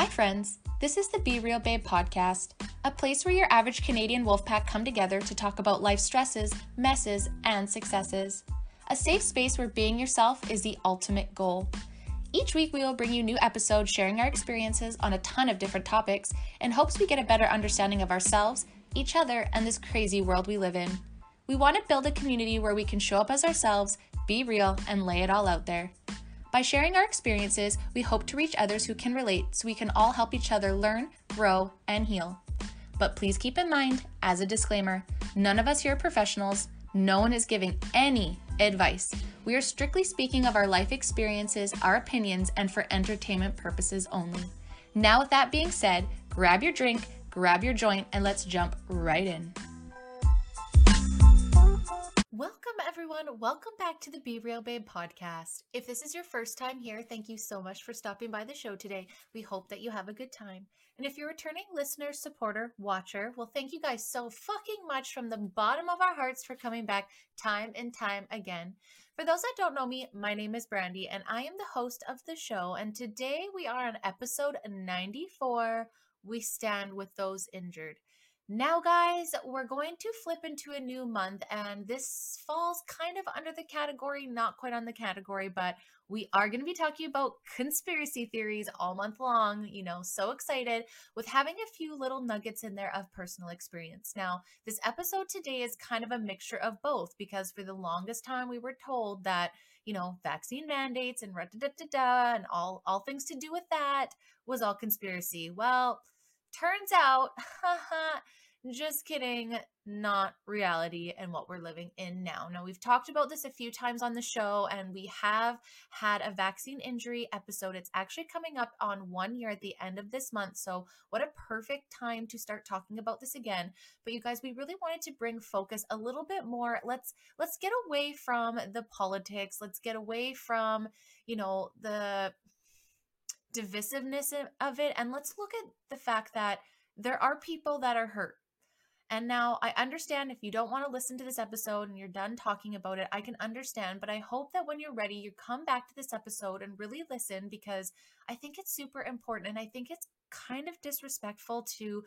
Hi, friends. This is the Be Real Babe podcast, a place where your average Canadian wolfpack come together to talk about life stresses, messes, and successes. A safe space where being yourself is the ultimate goal. Each week, we will bring you new episodes sharing our experiences on a ton of different topics in hopes we get a better understanding of ourselves, each other, and this crazy world we live in. We want to build a community where we can show up as ourselves, be real, and lay it all out there. By sharing our experiences, we hope to reach others who can relate so we can all help each other learn, grow, and heal. But please keep in mind, as a disclaimer, none of us here are professionals, no one is giving any advice. We are strictly speaking of our life experiences, our opinions, and for entertainment purposes only. Now, with that being said, grab your drink, grab your joint, and let's jump right in. Welcome, everyone. Welcome back to the Be Real Babe podcast. If this is your first time here, thank you so much for stopping by the show today. We hope that you have a good time. And if you're a returning listener, supporter, watcher, well, thank you guys so fucking much from the bottom of our hearts for coming back time and time again. For those that don't know me, my name is Brandy, and I am the host of the show. And today we are on episode 94 We Stand with Those Injured. Now, guys, we're going to flip into a new month, and this falls kind of under the category, not quite on the category, but we are going to be talking about conspiracy theories all month long. You know, so excited with having a few little nuggets in there of personal experience. Now, this episode today is kind of a mixture of both because for the longest time we were told that you know vaccine mandates and da da da da and all all things to do with that was all conspiracy. Well, turns out, just kidding, not reality and what we're living in now. Now, we've talked about this a few times on the show, and we have had a vaccine injury episode. It's actually coming up on one year at the end of this month. So, what a perfect time to start talking about this again. But you guys, we really wanted to bring focus a little bit more. Let's let's get away from the politics. Let's get away from, you know, the divisiveness of it and let's look at the fact that there are people that are hurt and now I understand if you don't want to listen to this episode and you're done talking about it, I can understand. But I hope that when you're ready, you come back to this episode and really listen because I think it's super important. And I think it's kind of disrespectful to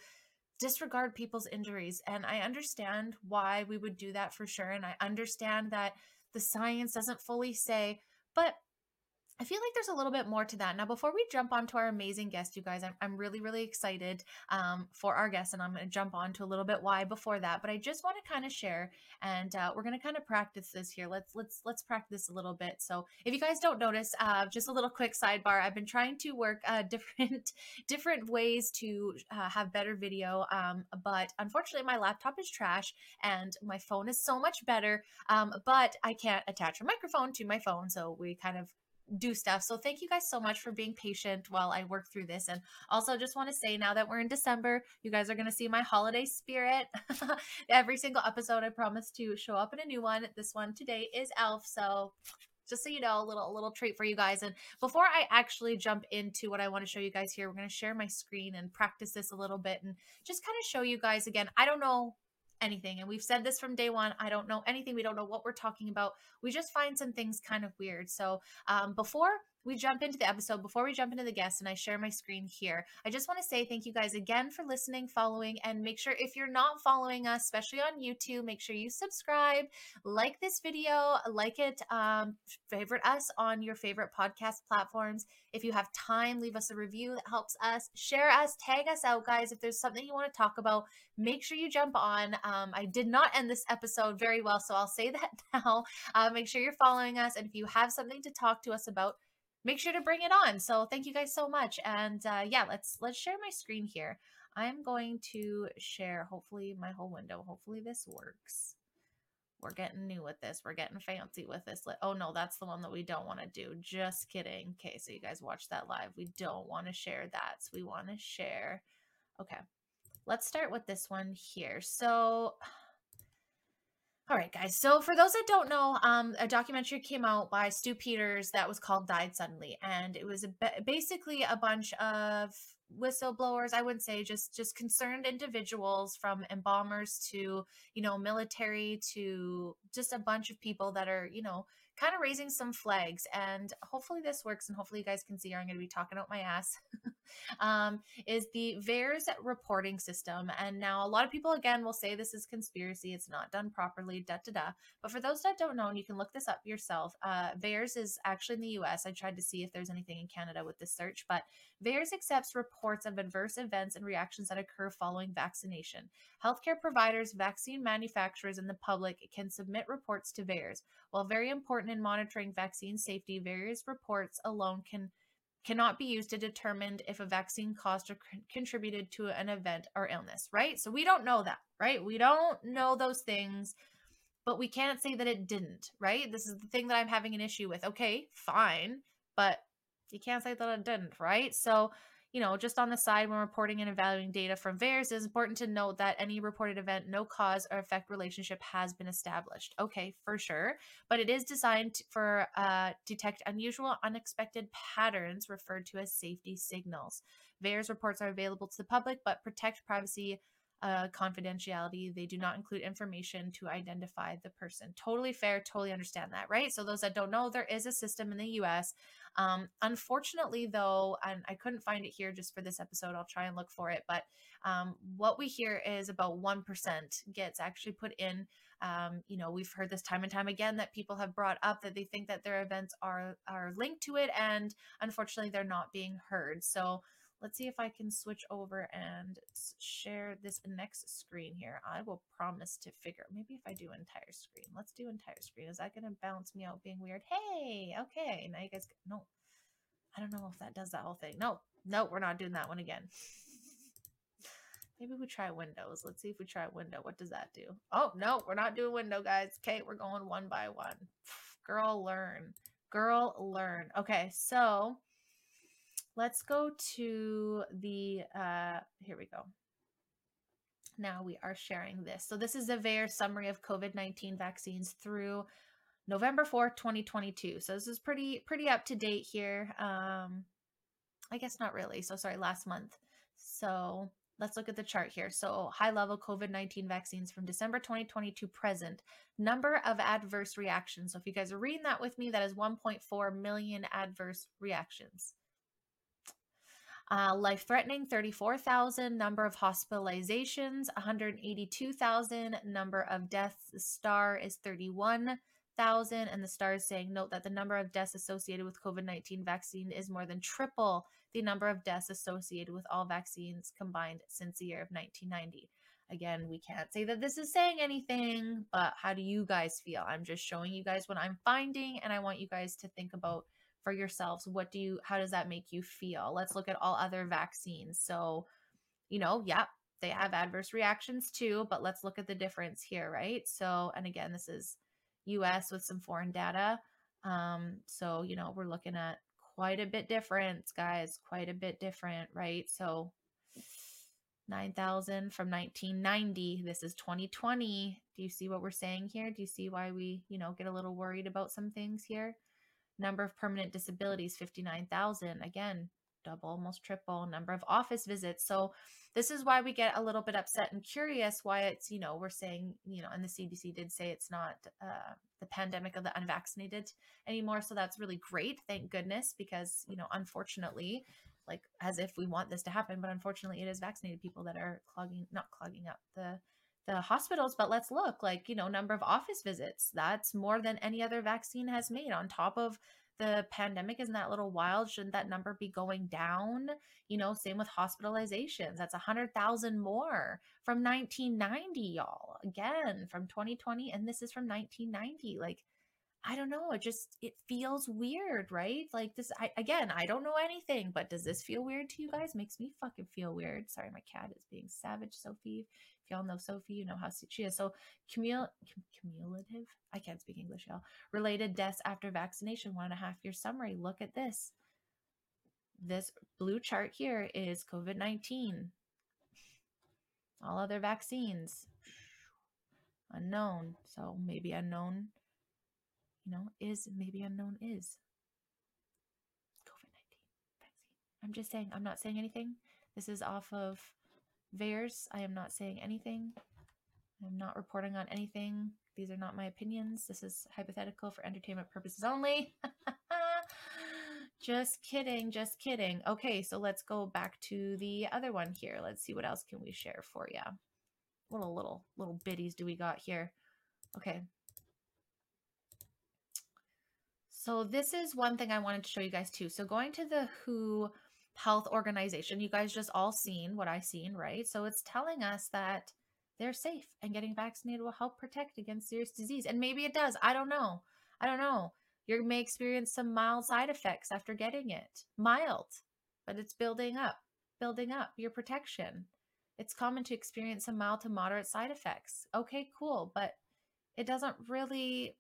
disregard people's injuries. And I understand why we would do that for sure. And I understand that the science doesn't fully say, but I feel like there's a little bit more to that. Now, before we jump on to our amazing guest, you guys, I'm, I'm really, really excited um, for our guest, and I'm going to jump on to a little bit why before that. But I just want to kind of share, and uh, we're going to kind of practice this here. Let's let's let's practice a little bit. So, if you guys don't notice, uh, just a little quick sidebar. I've been trying to work uh, different different ways to uh, have better video, um, but unfortunately, my laptop is trash, and my phone is so much better. Um, but I can't attach a microphone to my phone, so we kind of do stuff. So thank you guys so much for being patient while I work through this. And also just want to say now that we're in December, you guys are going to see my holiday spirit. Every single episode I promise to show up in a new one. This one today is Elf. So just so you know, a little a little treat for you guys. And before I actually jump into what I want to show you guys here, we're going to share my screen and practice this a little bit and just kind of show you guys again. I don't know anything. And we've said this from day one. I don't know anything. We don't know what we're talking about. We just find some things kind of weird. So um, before we jump into the episode, before we jump into the guests and I share my screen here, I just want to say thank you guys again for listening, following, and make sure if you're not following us, especially on YouTube, make sure you subscribe, like this video, like it, um, favorite us on your favorite podcast platforms. If you have time, leave us a review that helps us. Share us, tag us out, guys. If there's something you want to talk about, make sure you jump on. Um, I did not end this episode very well, so I'll say that now. Uh, make sure you're following us, and if you have something to talk to us about, make sure to bring it on. So thank you guys so much. And uh, yeah, let's let's share my screen here. I'm going to share hopefully my whole window. Hopefully this works. We're getting new with this. We're getting fancy with this. Oh no, that's the one that we don't want to do. Just kidding. Okay, so you guys watch that live. We don't want to share that. So we want to share. Okay. Let's start with this one here. So all right, guys. So, for those that don't know, um, a documentary came out by Stew Peters that was called "Died Suddenly," and it was a, basically a bunch of whistleblowers i wouldn't say just just concerned individuals from embalmers to you know military to just a bunch of people that are you know kind of raising some flags and hopefully this works and hopefully you guys can see i'm going to be talking out my ass um, is the VAERS reporting system. And now a lot of people again will say this is conspiracy. It's not done properly, da da da. But for those that don't know, and you can look this up yourself, uh, VAERS is actually in the US. I tried to see if there's anything in Canada with this search, but VAERS accepts reports of adverse events and reactions that occur following vaccination. Healthcare providers, vaccine manufacturers, and the public can submit reports to VAERS. While very important in monitoring vaccine safety, VAERS reports alone can cannot be used to determine if a vaccine caused or contributed to an event or illness, right? So we don't know that, right? We don't know those things, but we can't say that it didn't, right? This is the thing that I'm having an issue with. Okay, fine, but you can't say that it didn't, right? So you know, just on the side when reporting and evaluating data from VAERS, it is important to note that any reported event, no cause or effect relationship has been established. Okay, for sure. But it is designed for uh, detect unusual, unexpected patterns referred to as safety signals. VAERS reports are available to the public, but protect privacy uh, confidentiality. They do not include information to identify the person. Totally fair. Totally understand that, right? So, those that don't know, there is a system in the US. Um, unfortunately, though, and I couldn't find it here just for this episode, I'll try and look for it. But um, what we hear is about 1% gets actually put in. Um, you know, we've heard this time and time again that people have brought up that they think that their events are are linked to it, and unfortunately, they're not being heard. So, Let's see if I can switch over and share this next screen here. I will promise to figure, maybe if I do entire screen, let's do entire screen. Is that going to bounce me out being weird? Hey, okay. Now you guys, no, I don't know if that does that whole thing. No, no, we're not doing that one again. Maybe we try Windows. Let's see if we try window. What does that do? Oh, no, we're not doing window, guys. Okay, we're going one by one. Girl, learn. Girl, learn. Okay, so Let's go to the, uh, here we go. Now we are sharing this. So this is a VAERS summary of COVID-19 vaccines through November 4th, 2022. So this is pretty, pretty up to date here. Um, I guess not really. So sorry, last month. So let's look at the chart here. So high level COVID 19 vaccines from December 2022 present, number of adverse reactions. So if you guys are reading that with me, that is 1.4 million adverse reactions. Uh, life threatening 34,000, number of hospitalizations 182,000, number of deaths. The star is 31,000, and the star is saying, note that the number of deaths associated with COVID 19 vaccine is more than triple the number of deaths associated with all vaccines combined since the year of 1990. Again, we can't say that this is saying anything, but how do you guys feel? I'm just showing you guys what I'm finding, and I want you guys to think about for yourselves what do you how does that make you feel? Let's look at all other vaccines. So you know yeah they have adverse reactions too but let's look at the difference here right? So and again this is us with some foreign data. Um so you know we're looking at quite a bit different guys quite a bit different right? So 9000 from 1990 this is 2020 do you see what we're saying here? Do you see why we you know get a little worried about some things here Number of permanent disabilities, 59,000. Again, double, almost triple. Number of office visits. So this is why we get a little bit upset and curious why it's, you know, we're saying, you know, and the CDC did say it's not uh, the pandemic of the unvaccinated anymore. So that's really great. Thank goodness, because, you know, unfortunately, like as if we want this to happen, but unfortunately it is vaccinated people that are clogging, not clogging up the the hospitals but let's look like you know number of office visits that's more than any other vaccine has made on top of the pandemic isn't that little wild shouldn't that number be going down? You know same with hospitalizations that's a 100000 more from 1990 y'all again from 2020 and this is from 1990 like I don't know. It just it feels weird, right? Like this. I, again, I don't know anything, but does this feel weird to you mm-hmm. guys? Makes me fucking feel weird. Sorry, my cat is being savage, Sophie. If y'all know Sophie, you know how she is. So cumul- cumulative. I can't speak English, y'all. Related deaths after vaccination. One and a half year summary. Look at this. This blue chart here is COVID nineteen. All other vaccines unknown. So maybe unknown you know, is maybe unknown is COVID 19 vaccine. I'm just saying, I'm not saying anything. This is off of VAERS. I am not saying anything. I'm not reporting on anything. These are not my opinions. This is hypothetical for entertainment purposes only. just kidding, just kidding. Okay, so let's go back to the other one here. Let's see what else can we share for you. Little little little biddies do we got here. Okay. So this is one thing I wanted to show you guys too. So going to the WHO Health Organization, you guys just all seen what I seen, right? So it's telling us that they're safe and getting vaccinated will help protect against serious disease. And maybe it does. I don't know. I don't know. You may experience some mild side effects after getting it. Mild, but it's building up, building up your protection. It's common to experience some mild to moderate side effects. Okay, cool, but it doesn't really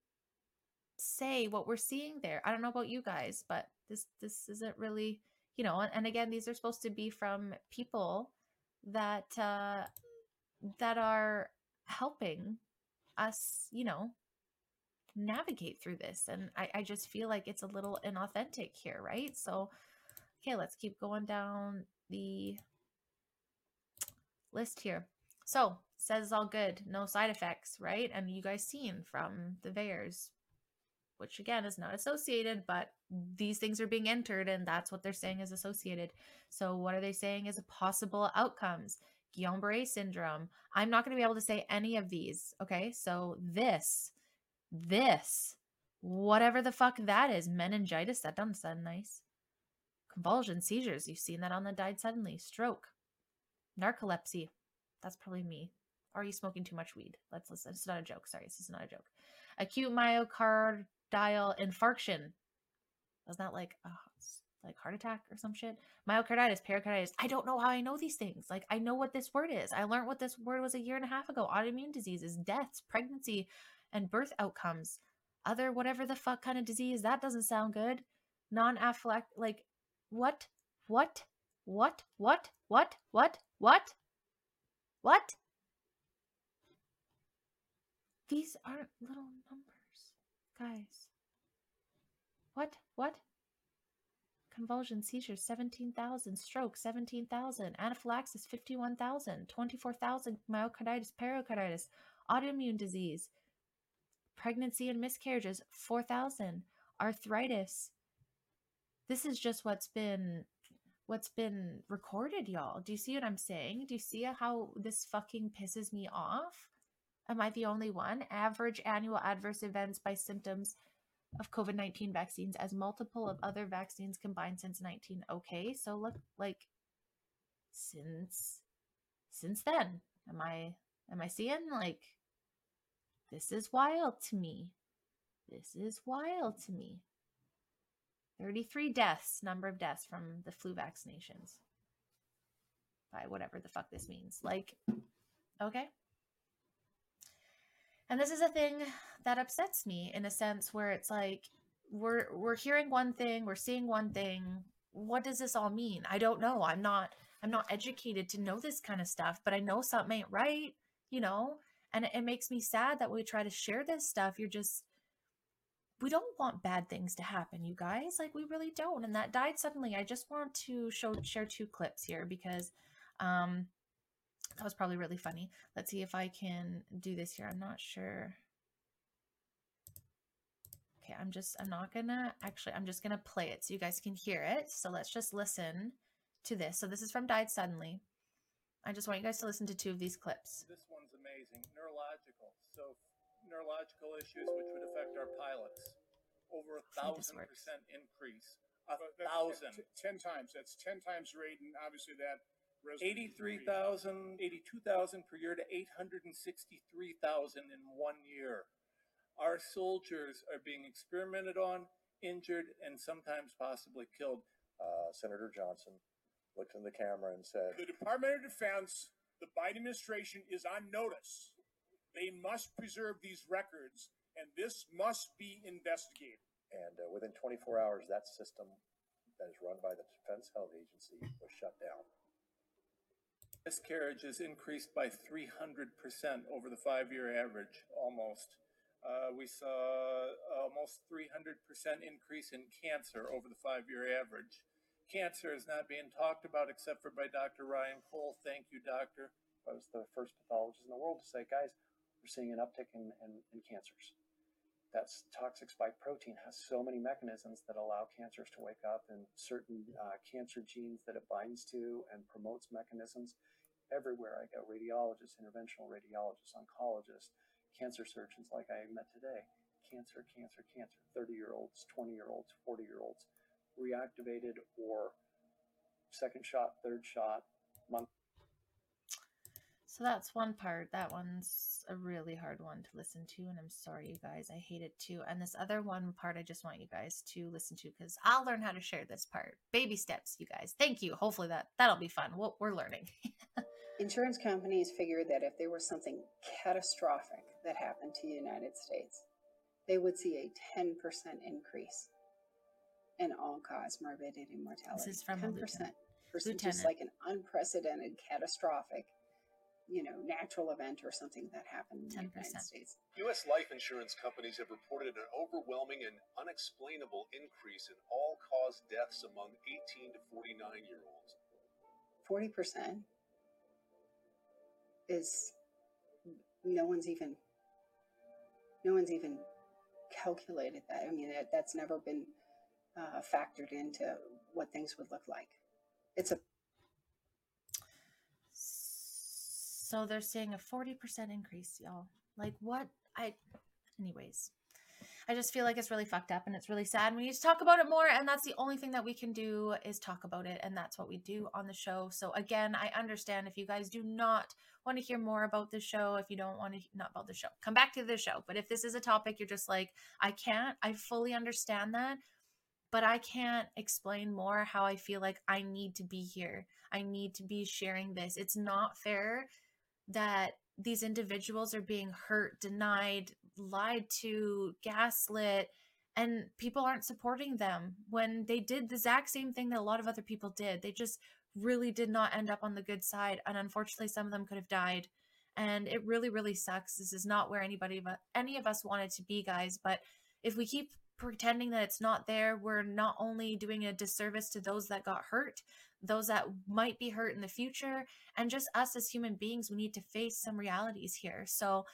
say what we're seeing there. I don't know about you guys, but this this isn't really, you know, and, and again, these are supposed to be from people that uh that are helping us, you know, navigate through this. And I, I just feel like it's a little inauthentic here, right? So, okay, let's keep going down the list here. So, says all good, no side effects, right? And you guys seen from the VAERS, which again is not associated, but these things are being entered and that's what they're saying is associated. So, what are they saying is possible outcomes? Guillain Barre syndrome. I'm not going to be able to say any of these. Okay. So this, this, whatever the fuck that is, meningitis, that doesn't sound nice. Convulsion, seizures. You've seen that on the died suddenly. Stroke, narcolepsy. That's probably me. Are you smoking too much weed? Let's listen. It's not a joke. Sorry, this is not a joke. Acute myocardial infarction. Was that like a like heart attack or some shit. Myocarditis, pericarditis. I don't know how I know these things. Like I know what this word is. I learned what this word was a year and a half ago. Autoimmune diseases, deaths, pregnancy, and birth outcomes. Other whatever the fuck kind of disease. That doesn't sound good. Non-aphylact like what? What? What? What? What? What? What? What? These aren't little numbers, guys. What? What? Convulsion, seizures 17,000, stroke 17,000, anaphylaxis 51,000, 24,000 myocarditis, pericarditis, autoimmune disease, pregnancy and miscarriages 4,000, arthritis. This is just what's been what's been recorded, y'all. Do you see what I'm saying? Do you see how this fucking pisses me off? Am I the only one? Average annual adverse events by symptoms of COVID 19 vaccines as multiple of other vaccines combined since 19. Okay, so look like since since then am i am i seeing like this is wild to me this is wild to me 33 deaths number of deaths from the flu vaccinations by whatever the fuck this means like okay and this is a thing that upsets me in a sense where it's like we're we're hearing one thing, we're seeing one thing. What does this all mean? I don't know. I'm not I'm not educated to know this kind of stuff, but I know something ain't right, you know? And it, it makes me sad that we try to share this stuff. You're just we don't want bad things to happen, you guys. Like we really don't. And that died suddenly. I just want to show share two clips here because um that was probably really funny. Let's see if I can do this here. I'm not sure. Okay, I'm just, I'm not gonna, actually, I'm just gonna play it so you guys can hear it. So let's just listen to this. So this is from Died Suddenly. I just want you guys to listen to two of these clips. This one's amazing. Neurological. So neurological issues which would affect our pilots. Over a thousand percent increase. A thousand. Ten, ten times. That's ten times rate, and obviously that 83,000, 82,000 per year to 863,000 in one year. Our soldiers are being experimented on, injured, and sometimes possibly killed. Uh, Senator Johnson looked in the camera and said, The Department of Defense, the Biden administration is on notice. They must preserve these records, and this must be investigated. And uh, within 24 hours, that system that is run by the Defense Health Agency was shut down miscarriages increased by 300% over the five year average, almost. Uh, we saw almost 300% increase in cancer over the five year average. cancer is not being talked about except for by Dr. Ryan Cole. Thank you, doctor. I was the first pathologist in the world to say, guys, we're seeing an uptick in, in, in cancers. That toxic spike protein has so many mechanisms that allow cancers to wake up and certain uh, cancer genes that it binds to and promotes mechanisms. Everywhere I go, radiologists, interventional radiologists, oncologists, cancer surgeons like I met today, cancer, cancer, cancer, 30 year olds, 20 year olds, 40 year olds, reactivated or second shot, third shot, month. So that's one part. That one's a really hard one to listen to, and I'm sorry, you guys. I hate it too. And this other one part, I just want you guys to listen to because I'll learn how to share this part. Baby steps, you guys. Thank you. Hopefully that that'll be fun. We'll, we're learning. Insurance companies figured that if there was something catastrophic that happened to the United States, they would see a 10% increase in all cause morbidity and mortality. This is from 10%. Versus just like an unprecedented, catastrophic, you know, natural event or something that happened in the 10%. United States. U.S. life insurance companies have reported an overwhelming and unexplainable increase in all cause deaths among 18 to 49 year olds. 40% is no one's even no one's even calculated that. I mean, that, that's never been uh, factored into what things would look like. It's a So they're seeing a 40% increase, y'all. Like what? I anyways. I just feel like it's really fucked up and it's really sad. And we need to talk about it more. And that's the only thing that we can do is talk about it. And that's what we do on the show. So again, I understand if you guys do not want to hear more about the show, if you don't want to not about the show, come back to the show. But if this is a topic you're just like, I can't, I fully understand that. But I can't explain more how I feel like I need to be here. I need to be sharing this. It's not fair that these individuals are being hurt, denied, lied to, gaslit, and people aren't supporting them when they did the exact same thing that a lot of other people did. They just really did not end up on the good side. And unfortunately, some of them could have died. And it really, really sucks. This is not where anybody, any of us wanted to be, guys. But if we keep pretending that it's not there, we're not only doing a disservice to those that got hurt, those that might be hurt in the future, and just us as human beings, we need to face some realities here. So,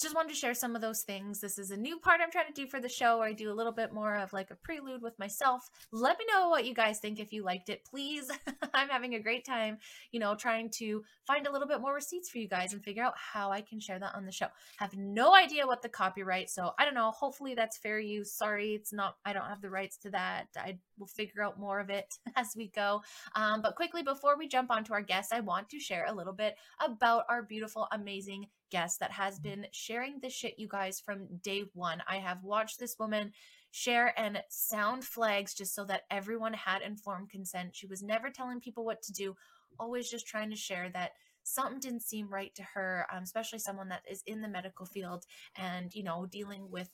just wanted to share some of those things. This is a new part I'm trying to do for the show where I do a little bit more of like a prelude with myself. Let me know what you guys think if you liked it, please. I'm having a great time, you know, trying to find a little bit more receipts for you guys and figure out how I can share that on the show. Have no idea what the copyright, so I don't know. Hopefully that's fair use. Sorry, it's not I don't have the rights to that. I will figure out more of it as we go. Um, but quickly before we jump onto our guests, I want to share a little bit about our beautiful, amazing guest that has been sharing the shit, you guys, from day one. I have watched this woman share and sound flags just so that everyone had informed consent. She was never telling people what to do, always just trying to share that something didn't seem right to her, um, especially someone that is in the medical field and, you know, dealing with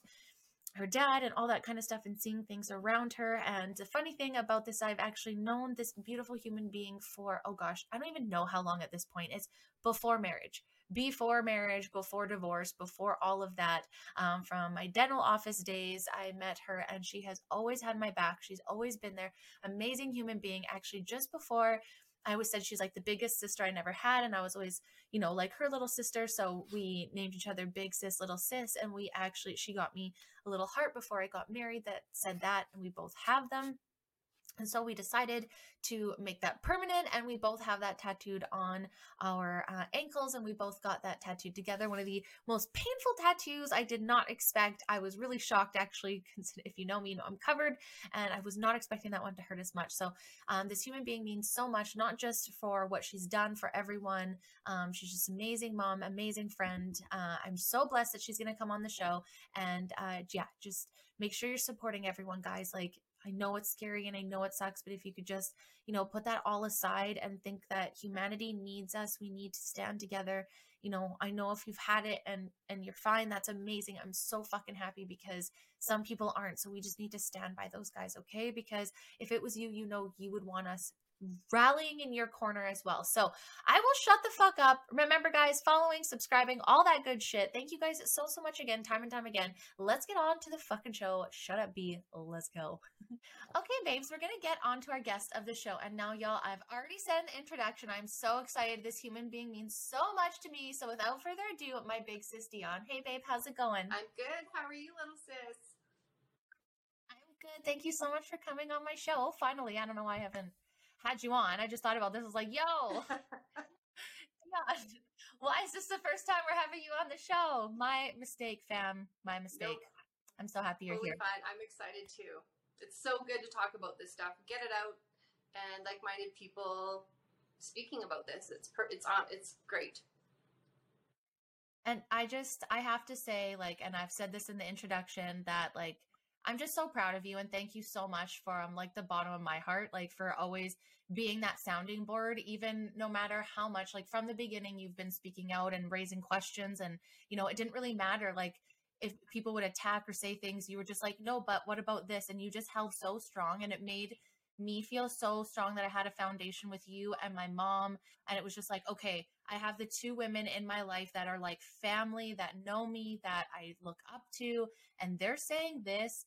her dad and all that kind of stuff and seeing things around her. And the funny thing about this, I've actually known this beautiful human being for, oh gosh, I don't even know how long at this point. It's before marriage. Before marriage, before divorce, before all of that. Um, from my dental office days, I met her and she has always had my back. She's always been there. Amazing human being. Actually, just before I always said she's like the biggest sister I never had. And I was always, you know, like her little sister. So we named each other Big Sis, Little Sis. And we actually, she got me a little heart before I got married that said that. And we both have them. And so we decided to make that permanent, and we both have that tattooed on our uh, ankles, and we both got that tattooed together. One of the most painful tattoos I did not expect. I was really shocked, actually. If you know me, you know I'm covered, and I was not expecting that one to hurt as much. So, um, this human being means so much, not just for what she's done for everyone. Um, she's just amazing mom, amazing friend. Uh, I'm so blessed that she's going to come on the show, and uh, yeah, just make sure you're supporting everyone, guys. Like I know it's scary and I know it sucks, but if you could just, you know, put that all aside and think that humanity needs us, we need to stand together. You know, I know if you've had it and and you're fine, that's amazing. I'm so fucking happy because some people aren't. So we just need to stand by those guys, okay? Because if it was you, you know you would want us rallying in your corner as well. So I will shut the fuck up. Remember, guys, following, subscribing, all that good shit. Thank you guys so, so much again, time and time again. Let's get on to the fucking show. Shut up, B. Let's go. okay, babes, we're going to get on to our guest of the show. And now, y'all, I've already said an introduction. I'm so excited. This human being means so much to me. So without further ado, my big sis Dione. Hey, babe, how's it going? I'm good. How are you, little sis? I'm good. Thank you so much for coming on my show. Finally, I don't know why I haven't had you on. I just thought about this. I was like, yo, yeah. Why is this the first time we're having you on the show? My mistake, fam. My mistake. Nope. I'm so happy you're Totally here. fine. I'm excited too. It's so good to talk about this stuff, get it out, and like-minded people speaking about this. It's per- it's on. It's great. And I just, I have to say, like, and I've said this in the introduction that, like, I'm just so proud of you and thank you so much from um, like the bottom of my heart, like, for always being that sounding board, even no matter how much, like, from the beginning, you've been speaking out and raising questions. And, you know, it didn't really matter, like, if people would attack or say things, you were just like, no, but what about this? And you just held so strong and it made me feel so strong that I had a foundation with you and my mom. And it was just like, okay, I have the two women in my life that are like family, that know me, that I look up to, and they're saying this.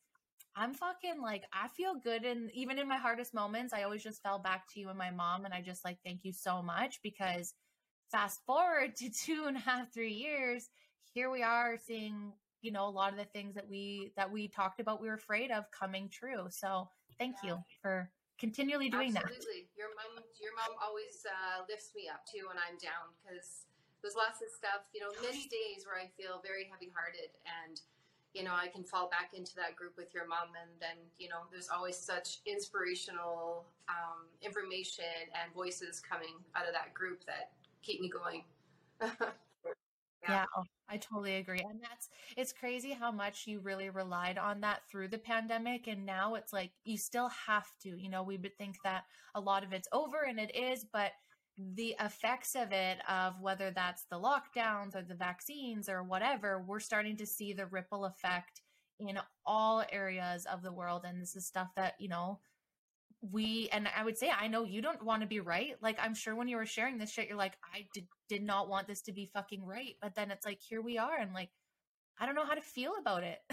I'm fucking like, I feel good. And even in my hardest moments, I always just fell back to you and my mom. And I just like, thank you so much because fast forward to two and a half, three years, here we are seeing, you know, a lot of the things that we, that we talked about, we were afraid of coming true. So thank Yeah. you for continually doing that. Absolutely. Your mom. Your mom always uh, lifts me up too when I'm down because there's lots of stuff. You know, many days where I feel very heavy-hearted and. You know, I can fall back into that group with your mom, and then you know, there's always such inspirational um, information and voices coming out of that group that keep me going. Yeah, oh, I totally agree. And that's it's crazy how much you really relied on that through the pandemic and now it's like you still have to. You know, we would think that a lot of it's over and it is, but the effects of it of whether that's the lockdowns or the vaccines or whatever, we're starting to see the ripple effect in all areas of the world and this is stuff that, you know, we and I would say I know you don't want to be right. Like I'm sure when you were sharing this shit, you're like, I did did not want this to be fucking right. But then it's like here we are, and like I don't know how to feel about it.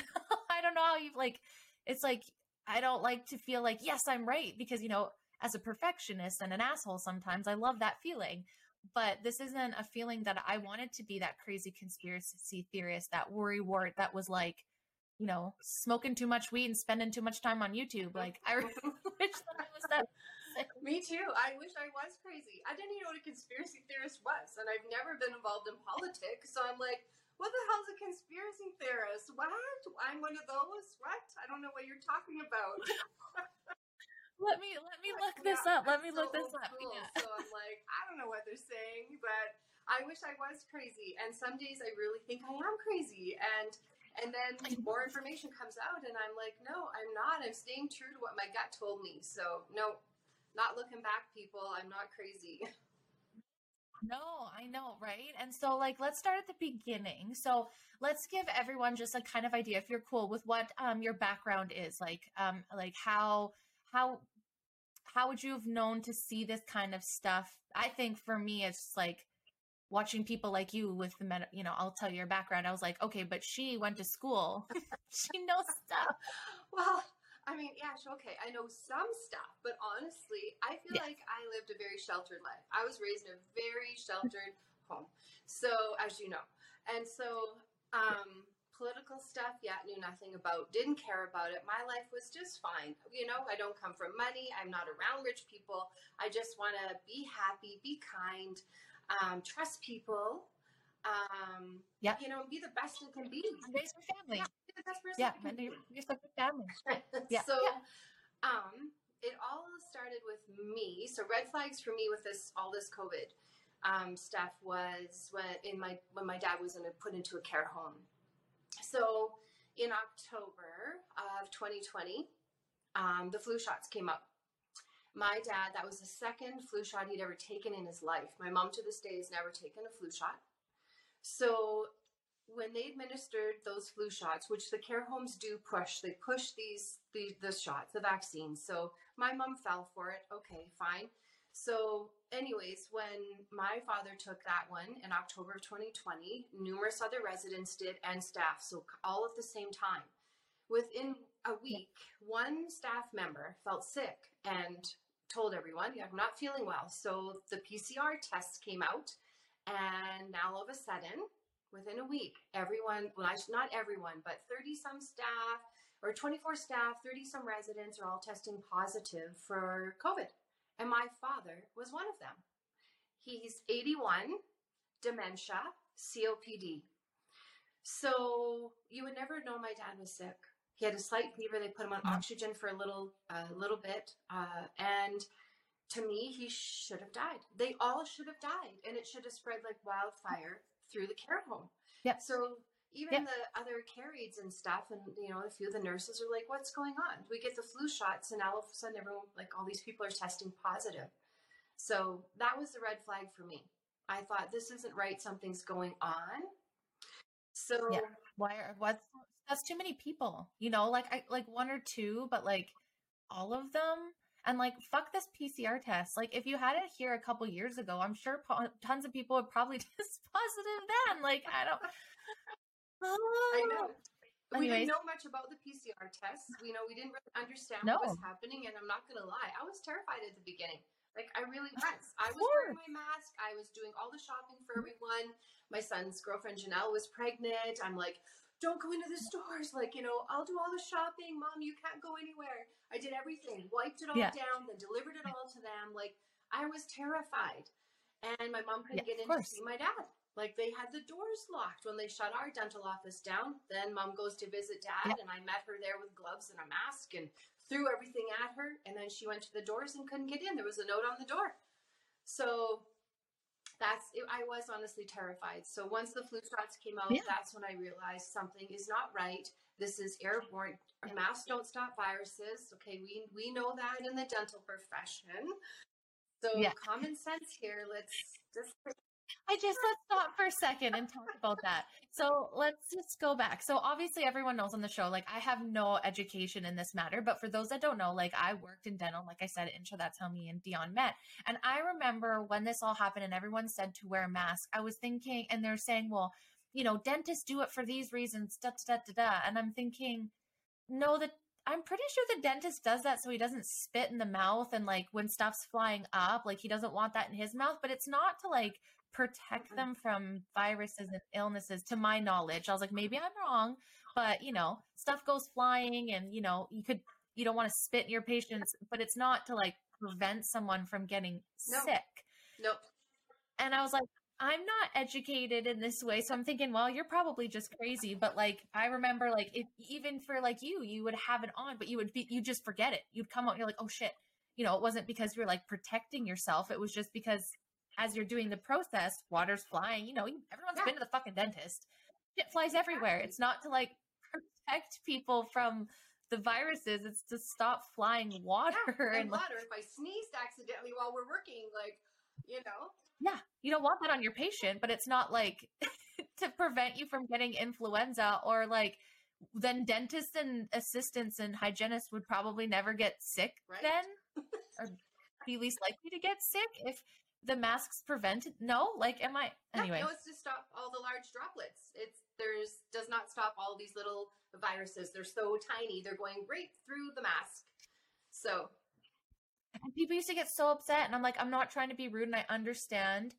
I don't know how you like. It's like I don't like to feel like yes I'm right because you know as a perfectionist and an asshole sometimes I love that feeling. But this isn't a feeling that I wanted to be that crazy conspiracy theorist, that worry wart that was like, you know, smoking too much weed and spending too much time on YouTube. Like I wish that I was that. Me too. I wish I was crazy. I didn't even know what a conspiracy theorist was, and I've never been involved in politics. So I'm like, what the hell's a conspiracy theorist? What? I'm one of those? What? I don't know what you're talking about. Let me let me look this up. Let me so look this up. Yeah. So I'm like, I don't know what they're saying, but I wish I was crazy. And some days I really think I am crazy. And and then more information comes out, and I'm like, no, I'm not. I'm staying true to what my gut told me. So no, not looking back, people. I'm not crazy. No, I know, right? And so like let's start at the beginning. So let's give everyone just a kind of idea if you're cool with what um your background is. Like um like how how how would you have known to see this kind of stuff? I think for me it's like watching people like you with the med- you know, I'll tell you your background. I was like, okay, but she went to school. she knows stuff. Well, I mean, yeah, sure, okay. I know some stuff, but honestly, I feel Yeah. like I lived a very sheltered life. I was raised in a very sheltered home. So, as you know, and so um, political stuff, yeah, knew nothing about, didn't care about it. My life was just fine. You know, I don't come from money. I'm not around rich people. I just want to be happy, be kind, um, trust people. Um, Yeah. You know, be the best you can be. And raise your family. Yeah, be the best person Yeah, you and you're, you're family. Yeah, so yeah. um it all started with me so red flags for me with this all this covid um, stuff was when in my when my dad was in a, put into a care home so in october of 2020 um, the flu shots came up my dad that was the second flu shot he'd ever taken in his life my mom to this day has never taken a flu shot so when they administered those flu shots, which the care homes do push, they push these the, the shots, the vaccines. So my mom fell for it. Okay, fine. So, anyways, when my father took that one in October of 2020, numerous other residents did and staff, so all at the same time. Within a week, one staff member felt sick and told everyone, yeah, I'm not feeling well. So the PCR tests came out, and now all of a sudden, within a week, everyone, well, not everyone, but 30 some staff or 24 staff, 30 some residents are all testing positive for COVID. And my father was one of them. He's 81, dementia, COPD. So you would never know my dad was sick. He had a slight fever. They put him on mm. oxygen for a little, a little bit, uh, and to me, he should have died. They all should have died, and it should have spread like wildfire through the care home. Yeah. So even the other care and stuff, and you know, a few of the nurses are like, "What's going on?" We get the flu shots, and all of a sudden, everyone like all these people are testing positive. So that was the red flag for me. I thought this isn't right. Something's going on. So yeah. why are what's that's too many people. You know, like I like one or two, but like all of them. And like, fuck this PCR test. Like, if you had it here a couple years ago, I'm sure po- tons of people would probably test positive then. Like, I don't. I know. Anyways. We didn't know much about the PCR tests. We know we didn't really understand what was happening, and I'm not gonna lie, I was terrified at the beginning. Like I really was. I was wearing my mask. I was doing all the shopping for everyone. My son's girlfriend Janelle was pregnant. I'm like, don't go into the stores. Like, you know, I'll do all the shopping. Mom, you can't go anywhere. I did everything, wiped it all yeah. down, then delivered it all to them. Like, I was terrified. And my mom couldn't get in to see my dad. Like, they had the doors locked when they shut our dental office down. Then mom goes to visit dad, yeah. and I met her there with gloves and a mask and threw everything at her. And then she went to the doors and couldn't get in. There was a note on the door. So that's it, I was honestly terrified. So once the flu shots came out, yeah. that's when I realized something is not right. This is airborne. Masks don't stop viruses. Okay, we we know that in the dental profession. So yeah. common sense here. Let's just I just let's stop for a second and talk about that. So let's just go back. So obviously everyone knows on the show, like I have no education in this matter, but for those that don't know, like I worked in dental, like I said, intro, that's how me and Dione met. And I remember when this all happened and everyone said to wear a mask, I was thinking, and they're saying, well, you know, dentists do it for these reasons, da da da da. And I'm thinking, no, that I'm pretty sure the dentist does that so he doesn't spit in the mouth and like when stuff's flying up, like he doesn't want that in his mouth, but it's not to like protect mm-hmm. them from viruses and illnesses to my knowledge. I was like, maybe I'm wrong, but you know, stuff goes flying and you know, you could you don't want to spit in your patients, but it's not to like prevent someone from getting nope. sick. Nope. And I was like, I'm not educated in this way. So I'm thinking, well, you're probably just crazy. But like, I remember like, if, even for like you, you would have it on, but you would be, you just forget it. You'd come out and you're like, oh shit. You know, it wasn't because you're like protecting yourself. It was just because as you're doing the process, water's flying. You know, everyone's yeah. been to the fucking dentist. Shit flies everywhere. It's not to like protect people from the viruses. It's to stop flying water yeah, and, water. Like, if I sneezed accidentally while we're working, like you know. Yeah, you don't want that on your patient, but it's not like to prevent you from getting influenza or like then dentists and assistants and hygienists would probably never get sick right. then or be least likely to get sick if the masks prevent no? Like am i anyway. no it's to stop all the large droplets. It's there's does not stop all these little viruses. They're so tiny they're going right through the mask. So. And people used to get so upset and i'm like i'm not trying to be rude and i understand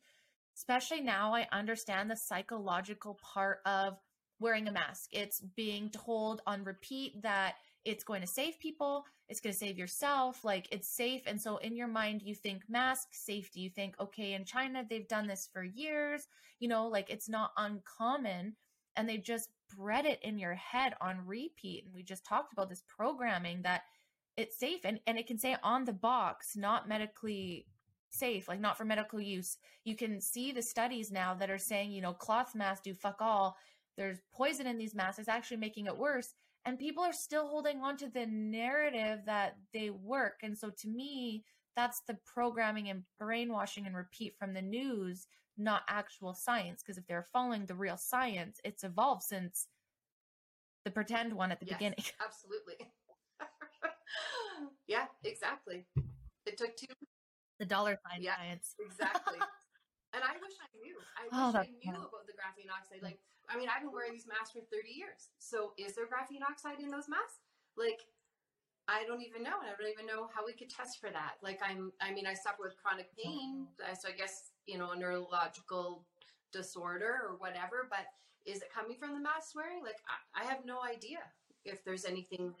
especially now i understand the psychological part of wearing a mask. It's being told on repeat that it's going to save people it's going to save yourself like it's safe and so in your mind you think mask safety you think okay in china they've done this for years you know like it's not uncommon and they just bred it in your head on repeat and we just talked about this programming that it's safe and, and it can say on the box not medically safe like not for medical use. You can see the studies now that are saying you know cloth masks do fuck all. There's poison in these masks it's actually making it worse and people are still holding on to the narrative that they work and so to me that's the programming and brainwashing and repeat from the news not actual science because if they're following the real science it's evolved since the pretend one at the yes, beginning absolutely yeah exactly it took two The dollar sign Yeah. science. Exactly. and I wish I knew. I oh, wish Oh, I knew about the graphene oxide. Like, I mean, I've been wearing these masks for 30 years. So is there graphene oxide in those masks? Like, I don't even know. And I don't even know how we could test for that. Like, I'm, I mean, I suffer with chronic pain. uh, So I guess, you know, a neurological disorder or whatever, but is it coming from the mask wearing? Like, I, I have no idea if there's anything.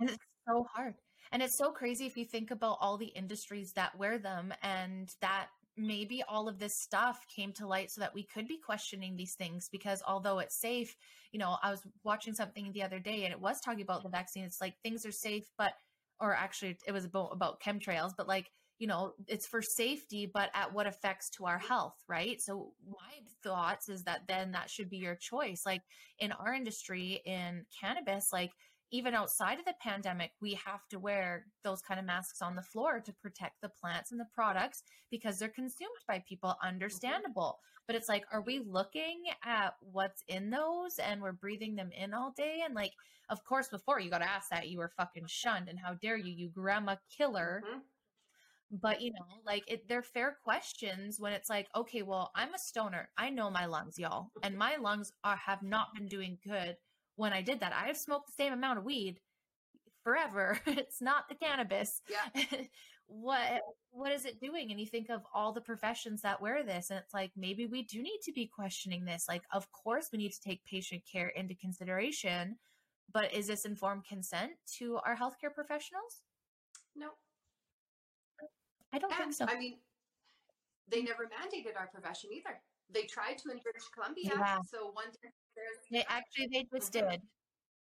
And it's so hard. And it's so crazy if you think about all the industries that wear them and that maybe all of this stuff came to light so that we could be questioning these things because although it's safe, you know, I was watching something the other day and it was talking about the vaccine. It's like things are safe, but or actually it was about about chemtrails, but like you know, it's for safety, but at what effects to our health, right? So my thoughts is that then that should be your choice. Like in our industry in cannabis, like even outside of the pandemic, we have to wear those kind of masks on the floor to protect the plants and the products because they're consumed by people. Understandable. But it's like, are we looking at what's in those and we're breathing them in all day? And like, of course, before you got to ask that, you were fucking shunned. And how dare you, you grandma killer. Mhm. But you know, like it, they're fair questions when it's like, okay, well, I'm a stoner. I know my lungs, y'all, and my lungs are have not been doing good when I did that. I have smoked the same amount of weed forever. it's not the cannabis. Yeah. what what is it doing? And you think of all the professions that wear this, and it's like maybe we do need to be questioning this. Like, of course, we need to take patient care into consideration, but is this informed consent to our healthcare professionals? No. I don't think so. I mean, they never mandated our profession either. They tried to in British Columbia. Yeah. So one They actually they just Mhm. did.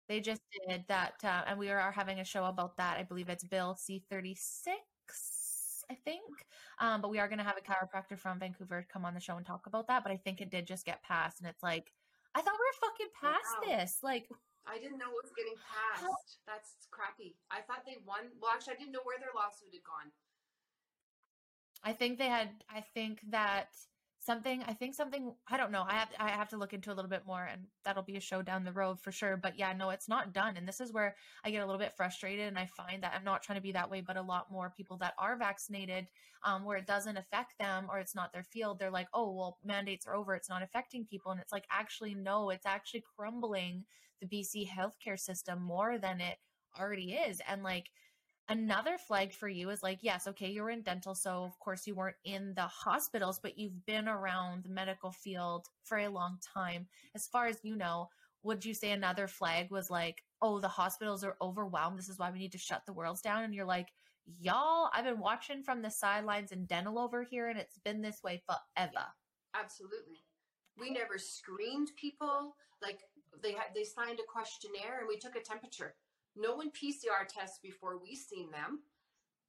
They just did that, uh, and we are having a show about that. I believe it's Bill C thirty six, I think. Um, but we are going to have a chiropractor from Vancouver come on the show and talk about that. But I think it did just get passed, and it's like I thought we were fucking past Wow. this. Like, I didn't know it was getting passed. That's crappy. I thought they won. Well, actually, I didn't know where their lawsuit had gone. I think they had. I think that something. I think something. I don't know. I have. I have to look into a little bit more, and that'll be a show down the road for sure. But yeah, no, it's not done. And this is where I get a little bit frustrated, and I find that I'm not trying to be that way, but a lot more people that are vaccinated, um, where it doesn't affect them or it's not their field, they're like, oh, well, mandates are over. It's not affecting people, and it's like actually no, it's actually crumbling the BC healthcare system more than it already is, and like another flag for you is like yes okay you were in dental so of course you weren't in the hospitals but you've been around the medical field for a long time as far as you know would you say another flag was like oh the hospitals are overwhelmed this is why we need to shut the worlds down and you're like y'all i've been watching from the sidelines in dental over here and it's been this way forever Absolutely. We never screened people. Like they had, they signed a questionnaire and we took a temperature. No one PCR tests before we've seen them,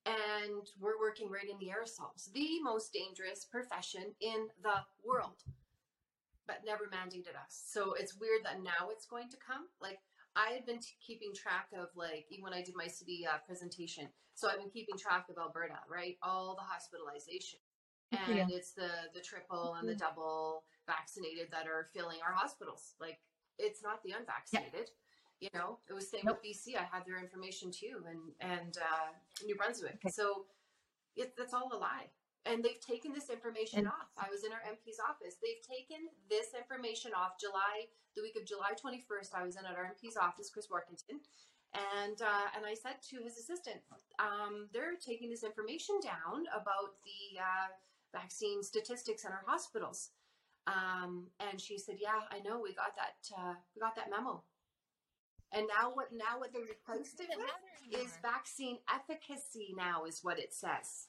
and we're working right in the aerosols, the most dangerous profession in the world, but never mandated us. So it's weird that now it's going to come. Like I had been t- keeping track of like even when I did my city uh, presentation. So I've been keeping track of Alberta, right? All the hospitalization and Yeah. it's the the triple and the double vaccinated that are filling our hospitals. Like it's not the unvaccinated. You know, it was same Nope. with BC. I had their information too, and and uh, New Brunswick. Okay. So it, that's all a lie. And they've taken this information And- off. I was in our MP's office. They've taken this information off July, the week of July 21st. I was in at our MP's office, Chris Warkentin, and uh, and I said to his assistant, um, they're taking this information down about the uh, vaccine statistics in our hospitals. Um, and she said, "Yeah, I know. We got that. Uh, we got that memo." And now what? Now what they replaced it with is vaccine efficacy. Now is what it says.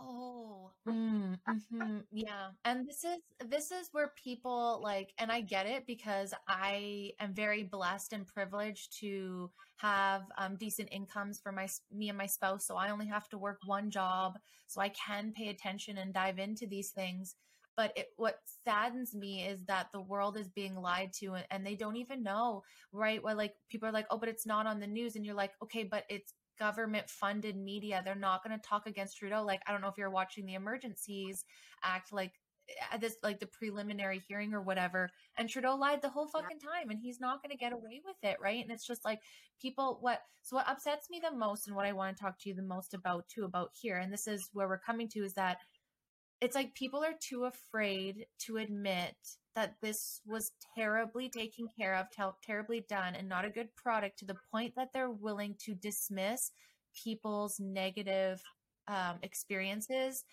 Oh, mm, hmm yeah. And this is this is where people like, and I get it because I am very blessed and privileged to have um, decent incomes for my me and my spouse. So I only have to work one job, so I can pay attention and dive into these things. But it, what saddens me is that the world is being lied to, and, and they don't even know, right? Well, like people are like, oh, but it's not on the news, and you're like, okay, but it's government funded media. They're not going to talk against Trudeau. Like, I don't know if you're watching the Emergencies Act, like, at this like the preliminary hearing or whatever and Trudeau lied the whole fucking time and he's not going to get away with it right and it's just like people what so what upsets me the most and what I want to talk to you the most about too about here and this is where we're coming to is that it's like people are too afraid to admit that this was terribly taken care of ter- terribly done and not a good product to the point that they're willing to dismiss people's negative um, experiences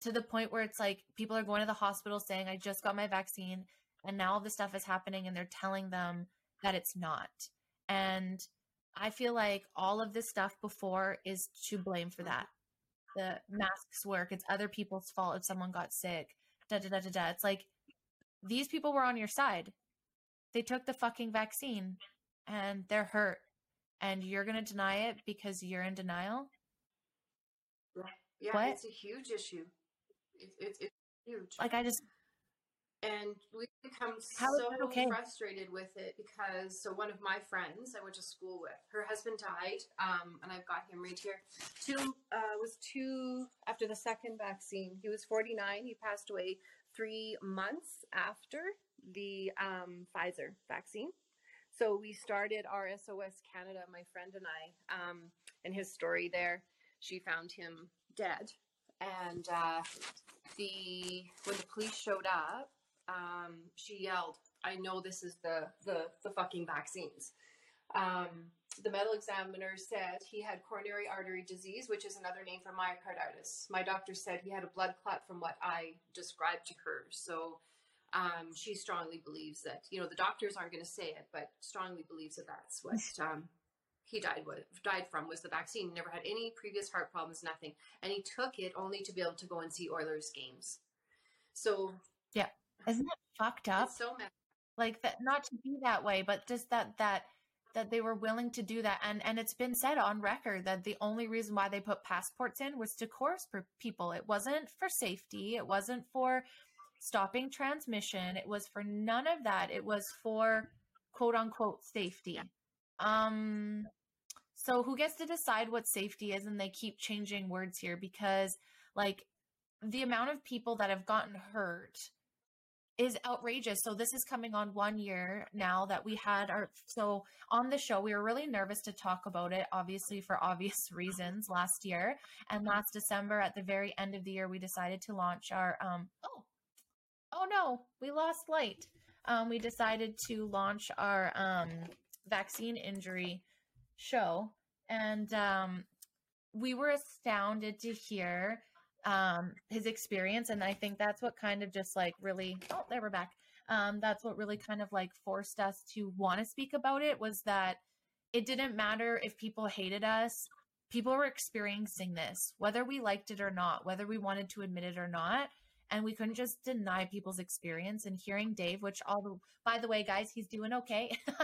to the point where it's like people are going to the hospital saying, I just got my vaccine. And now all this stuff is happening and they're telling them that it's not. And I feel like all of this stuff before is to blame for that. The masks work, it's other people's fault if someone got sick. Da da da da da. It's like these people were on your side. They took the fucking vaccine and they're hurt. And you're going to deny it because you're in denial? Yeah, What? it's a huge issue. It's it's it's huge. Like, I just, and we become How is so that okay? frustrated with it because so one of my friends I went to school with, her husband died, um, and I've got him right here. Two uh, was two after the second vaccine. He was forty nine. He passed away three months after the um, Pfizer vaccine. So we started our SOS Canada, my friend and I, um, and his story there. She found him dead, and uh, the when the police showed up, um, she yelled, "I know this is the the the fucking vaccines." Um, the medical examiner said he had coronary artery disease, which is another name for myocarditis. My doctor said he had a blood clot from what I described to her. So um, she strongly believes that you know the doctors aren't going to say it, but strongly believes that that's what um, he died with died from was the vaccine. He never had any previous heart problems, nothing, and he took it only to be able to go and see Oilers games. So isn't it fucked up? it's so messed like that not to be that way but just that that that they were willing to do that and and it's been said on record that the only reason why they put passports in was to coerce people. It wasn't for safety. It wasn't for stopping transmission. It was for none of that. It was for quote unquote safety. Um so who gets to decide what safety is and they keep changing words here because like the amount of people that have gotten hurt is outrageous. So this is coming on one year now that we had our so on the show we were really nervous to talk about it obviously for obvious reasons last year. And last December at the very end of the year we decided to launch our um oh oh no we lost light. Um we decided to launch our um vaccine injury show. And um we were astounded to hear um his experience and i think that's what kind of just like really oh there we're back. Um that's what really kind of like forced us to want to speak about it was that it didn't matter if people hated us people were experiencing this whether we liked it or not whether we wanted to admit it or not and we couldn't just deny people's experience and hearing dave which all the by the way guys he's doing okay.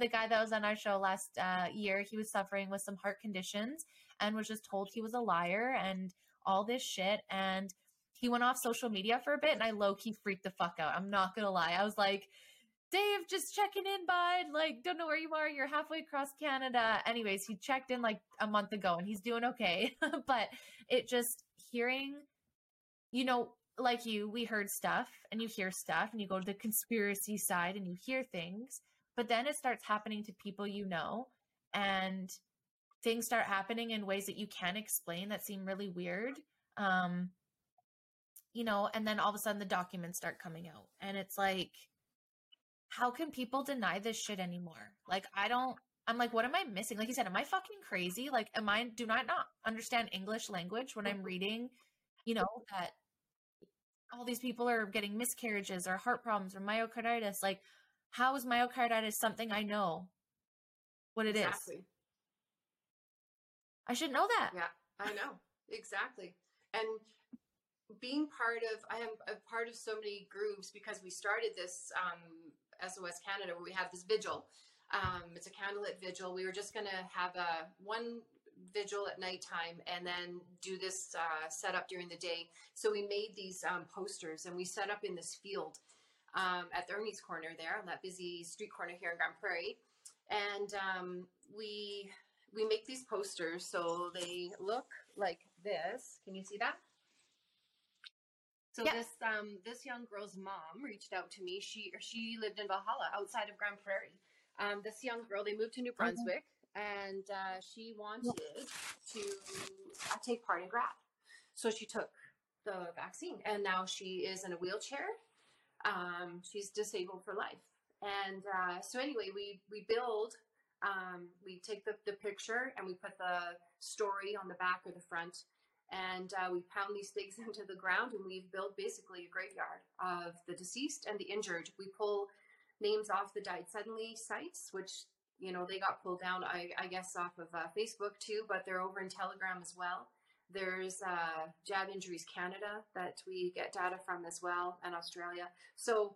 The guy that was on our show last uh, year he was suffering with some heart conditions and was just told he was a liar and all this shit and he went off social media for a bit and I low key freaked the fuck out. I'm not gonna lie. I was like, Dave, just checking in, bud. Like, don't know where you are. You're halfway across Canada. Anyways, he checked in like a month ago and he's doing okay. but it just hearing, you know, like you, we heard stuff and you hear stuff and you go to the conspiracy side and you hear things, but then it starts happening to people you know and things start happening in ways that you can't explain that seem really weird. Um, you know, and then all of a sudden the documents start coming out. And it's like, how can people deny this shit anymore? Like, I don't, I'm like, what am I missing? Like you said, am I fucking crazy? Like, am I, do I not understand English language when I'm reading, you know, that all these people are getting miscarriages or heart problems or myocarditis? Like, how is myocarditis something I know what it is? I should know that. Yeah, I know exactly. And being part of, I am a part of so many groups because we started this um, SOS Canada where we have this vigil. Um, it's a candlelit vigil. We were just going to have a one vigil at nighttime and then do this uh, setup during the day. So we made these um, posters and we set up in this field um, at the Ernie's Corner there on that busy street corner here in Grande Prairie. And um, we we make these posters so they look like this. Can you see that? So Yeah. this um this young girl's mom reached out to me. She she lived in Valhalla outside of Grande Prairie. Um, this young girl they moved to New Brunswick and uh, she wanted to uh, take part in grad. So she took the vaccine and now she is in a wheelchair. Um, she's disabled for life. And uh, so anyway, we we build. Um, we take the, the picture and we put the story on the back or the front. And uh, we pound these things into the ground and we've built basically a graveyard of the deceased and the injured. We pull names off the died suddenly sites which you know they got pulled down i, I guess off of uh, facebook too but they're over in telegram as well. There's uh, jab injuries canada that we get data from as well and australia. So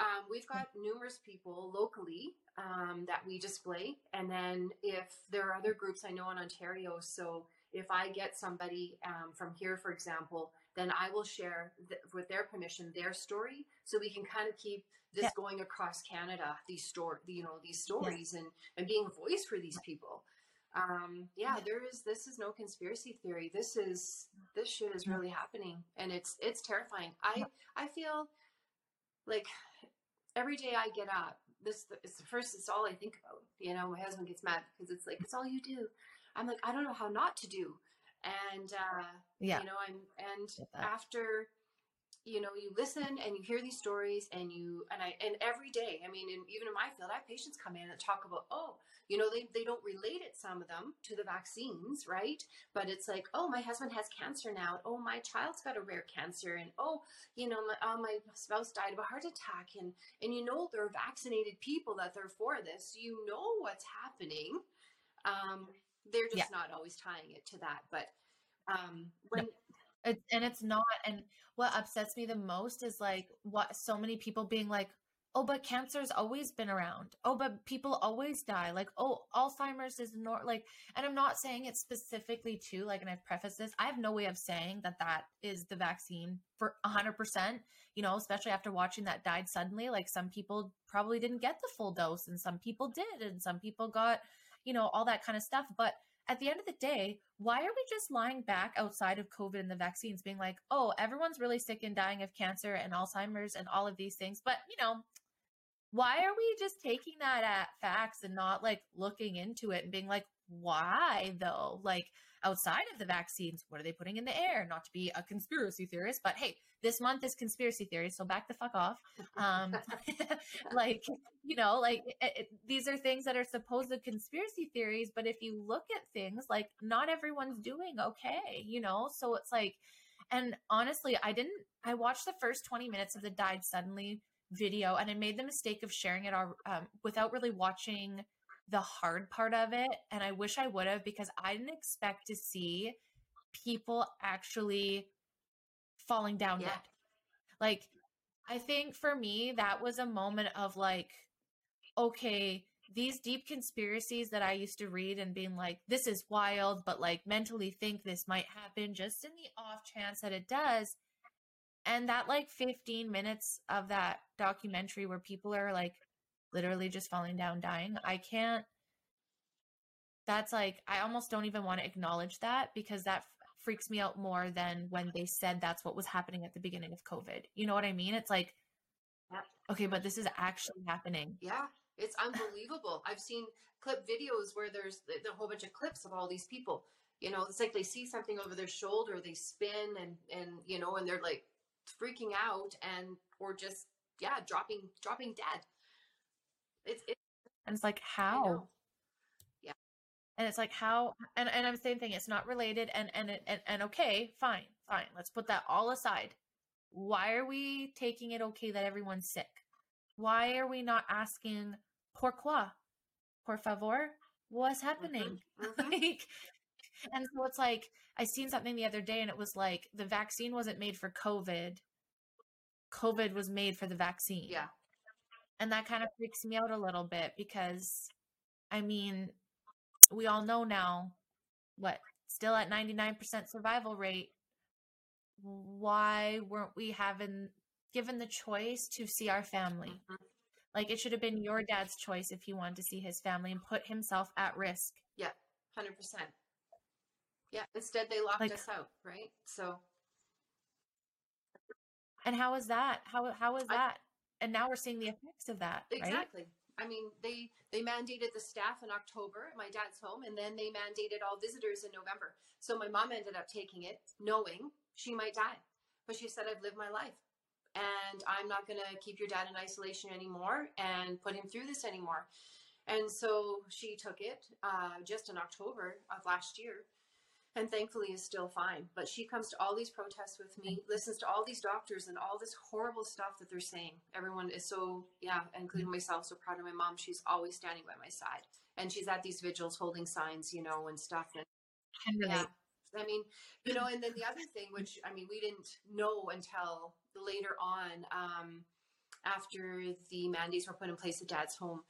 um, we've got numerous people locally um, that we display and then if there are other groups i know in ontario so if I get somebody um, from here, for example, then I will share th- with their permission their story, so we can kind of keep this Yeah. going across Canada. These story, you know, these stories and and being a voice for these people. Um, yeah, Yeah. there is. This is no conspiracy theory. This is this shit is really happening, and it's it's terrifying. I I feel like every day I get up, this is the first. It's all I think about. You know, my husband gets mad because it's like it's all you do. I'm like, I don't know how not to do. And uh, Yeah. you know, I'm and after you know, you listen and you hear these stories and you and I and every day, I mean, in, even in my field, I have patients come in and talk about, oh, you know, they, they don't relate it, some of them, to the vaccines, right? But it's like, oh, my husband has cancer now. Oh, my child's got a rare cancer. And oh, you know, my, oh, my spouse died of a heart attack. And and you know they're vaccinated people that they're for this. You know what's happening. Um, they're just not always tying it to that. But um, when It, and it's not. And what upsets me the most is like what so many people being like, oh, but cancer's always been around. Oh, but people always die. Like, oh, Alzheimer's is not like, and I'm not saying it specifically to like, and I've prefaced this, I have no way of saying that that is the vaccine for 100%, you know, especially after watching that died suddenly. Like, some people probably didn't get the full dose, and some people did, and some people got, you know, all that kind of stuff. But at the end of the day, why are we just lying back outside of COVID and the vaccines, being like, oh, everyone's really sick and dying of cancer and Alzheimer's and all of these things? But, you know, why are we just taking that at facts and not like looking into it and being like, why though? Like, outside of the vaccines, what are they putting in the air? Not to be a conspiracy theorist, but hey, this month is conspiracy theory, so back the fuck off. Um, like, you know, like it, it- these are things that are supposed conspiracy theories, but if you look at things, like not everyone's doing okay, you know? So it's like, and honestly, I didn't, I watched the first 20 minutes of the died suddenly video and I made the mistake of sharing it all, um, without really watching the hard part of it. And I wish I would have because I didn't expect to see people actually falling down Yeah. dead. Like, I think for me, that was a moment of like, okay, these deep conspiracies that I used to read and being like, this is wild, but like mentally think this might happen just in the off chance that it does. And that like 15 minutes of that documentary where people are like literally just falling down, dying, I can't. That's like, I almost don't even want to acknowledge that because that f- freaks me out more than when they said that's what was happening at the beginning of COVID. You know what I mean? It's like, Yeah. okay, but this is actually happening. Yeah, it's unbelievable. I've seen clip videos where there's th- a whole bunch of clips of all these people. You know, it's like they see something over their shoulder, they spin and and you know, and they're like freaking out and or just yeah, dropping dropping dead. It's it, And it's like, how? know. and it's like how and, and i'm the same thing it's not related and and it- and, and okay fine fine let's put that all aside why are we taking it okay that everyone's sick why are we not asking pourquoi por favor what's happening mhm. like and so it's like i seen something the other day and it was like the vaccine wasn't made for covid covid was made for the vaccine Yeah. And that kind of freaks me out a little bit because i mean we all know now what still at 99% survival rate why weren't we having given the choice to see our family Mhm. like it should have been your dad's choice if he wanted to see his family and put himself at risk Yeah, hundred percent. Yeah. Instead, they locked Like- us out, right? So And how is that? How how is I- that? And now we're seeing the effects of that, right? Exactly. I mean, they they mandated the staff in October at my dad's home, and then they mandated all visitors in November. So my mom ended up taking it, knowing she might die. But she said, "I've lived my life, and I'm not going to keep your dad in isolation anymore and put him through this anymore." And so she took it uh, just in October of last year, and thankfully is still fine. But she comes to all these protests with me, listens to all these doctors and all this horrible stuff that they're saying. Everyone is so, yeah, including myself, so proud of my mom. She's always standing by my side. And she's at these vigils holding signs, you know, and stuff. And yeah, I mean, you know, and then the other thing, which I mean, we didn't know until later on, um, after the mandates were put in place at Dad's home,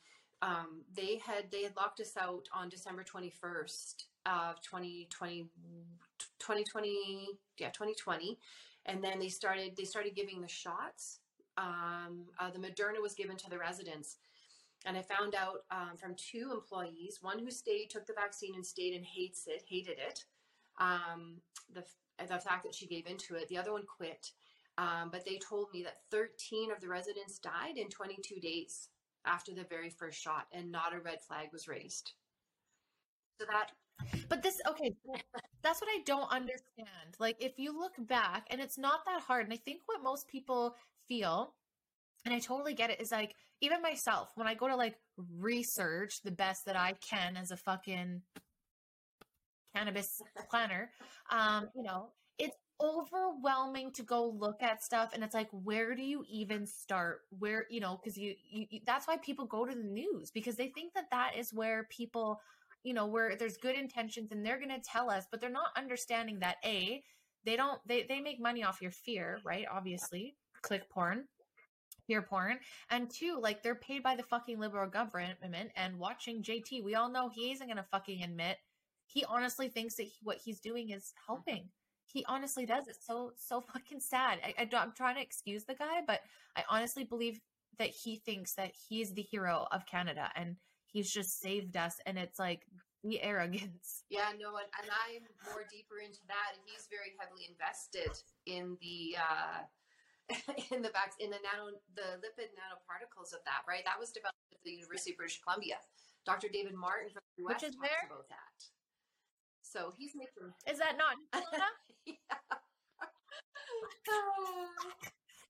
um, they had they had locked us out on December twenty first of 2020, 2020, yeah, twenty twenty, and then they started they started giving the shots. Um, uh, the Moderna was given to the residents. And I found out um, from two employees, one who stayed, took the vaccine and stayed and hates it, hated it, um, the the fact that she gave into it. The other one quit. Um, but they told me that 13 of the residents died in 22 days after the very first shot, and not a red flag was raised. So that But this, okay, that's what I don't understand. Like, if you look back, and it's not that hard, and I think what most people feel, and I totally get it, is like, even myself, when I go to like research the best that I can as a fucking cannabis planner, um, you know, it's overwhelming to go look at stuff and it's like where do you even start where you know because you, you you that's why people go to the news because they think that that is where people you know where there's good intentions and they're going to tell us but they're not understanding that a they don't they they make money off your fear right? Obviously. Click porn. Fear porn. And two like they're paid by the fucking liberal government and watching jt we all know he isn't going to fucking admit. He honestly thinks that he, what he's doing is helping. He honestly does. It's so so fucking sad. I, I don't, i'm trying to excuse the guy but i honestly believe that he thinks that he's the hero of canada and he's just saved us and it's like the arrogance Yeah, no, and, and I'm more deeper into that. And he's very heavily invested in the uh, in the vac- in the nano the lipid nanoparticles of that. Right, that was developed at the University of British Columbia. Dr. David Martin from the US Which is talks where? about that. So he's making. is that not yeah.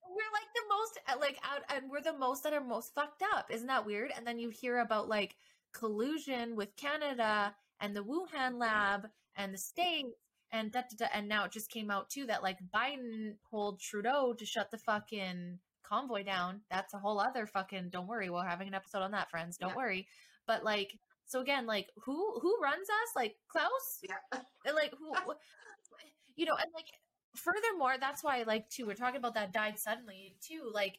We're like the most uh, like out and we're the most that are most fucked up. Isn't that weird? And then you hear about like collusion with canada and the wuhan lab and the states and da, da, da, and now it just came out too that like biden told trudeau to shut the fucking convoy down. That's a whole other fucking don't worry we're having an episode on that friends don't Yeah. worry. But like so again like who who runs us? Like klaus? Yeah. and like who you know and like furthermore that's why like too we're talking about that died suddenly too like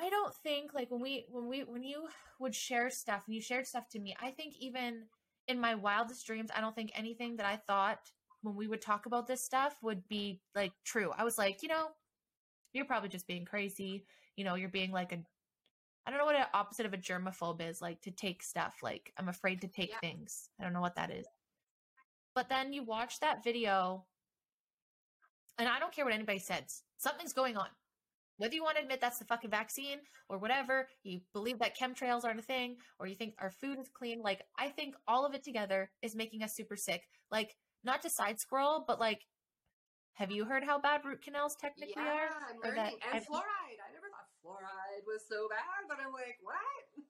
i don't think like when we when we when you would share stuff and you shared stuff to me i think even in my wildest dreams i don't think anything that i thought when we would talk about this stuff would be like true. I was like you know you're probably just being crazy. You know you're being like a i don't know what an opposite of a germaphobe is like to take stuff like i'm afraid to take Yeah. things. I don't know what that is. But then you watch that video and I don't care what anybody says. Something's going on. Whether you want to admit that's the fucking vaccine or whatever, you believe that chemtrails aren't a thing, or you think our food is clean, like I think all of it together is making us super sick. Like, not to side scroll, but like, have you heard how bad root canals technically yeah, are? I'm learning. that and I've- fluoride. I never thought fluoride was so bad, but I'm like, what?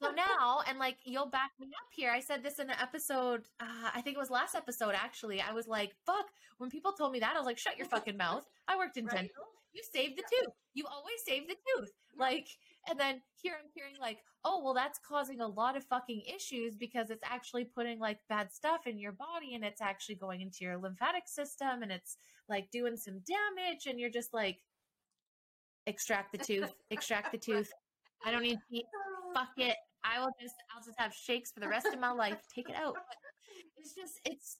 So now, and like you'll back me up here. I said this in the episode. Uh, I think it was last episode. Actually, I was like, "Fuck!" When people told me that, I was like, "Shut your fucking mouth!" I worked in Right. dental. You saved the tooth. You always save the tooth. Like, and then here I'm hearing like, "Oh, well, that's causing a lot of fucking issues because it's actually putting like bad stuff in your body, and it's actually going into your lymphatic system, and it's like doing some damage." And you're just like, "Extract the tooth. Extract the tooth. I don't need teeth." Fuck it. I will just I'll just have shakes for the rest of my life. Take it out. It's just it's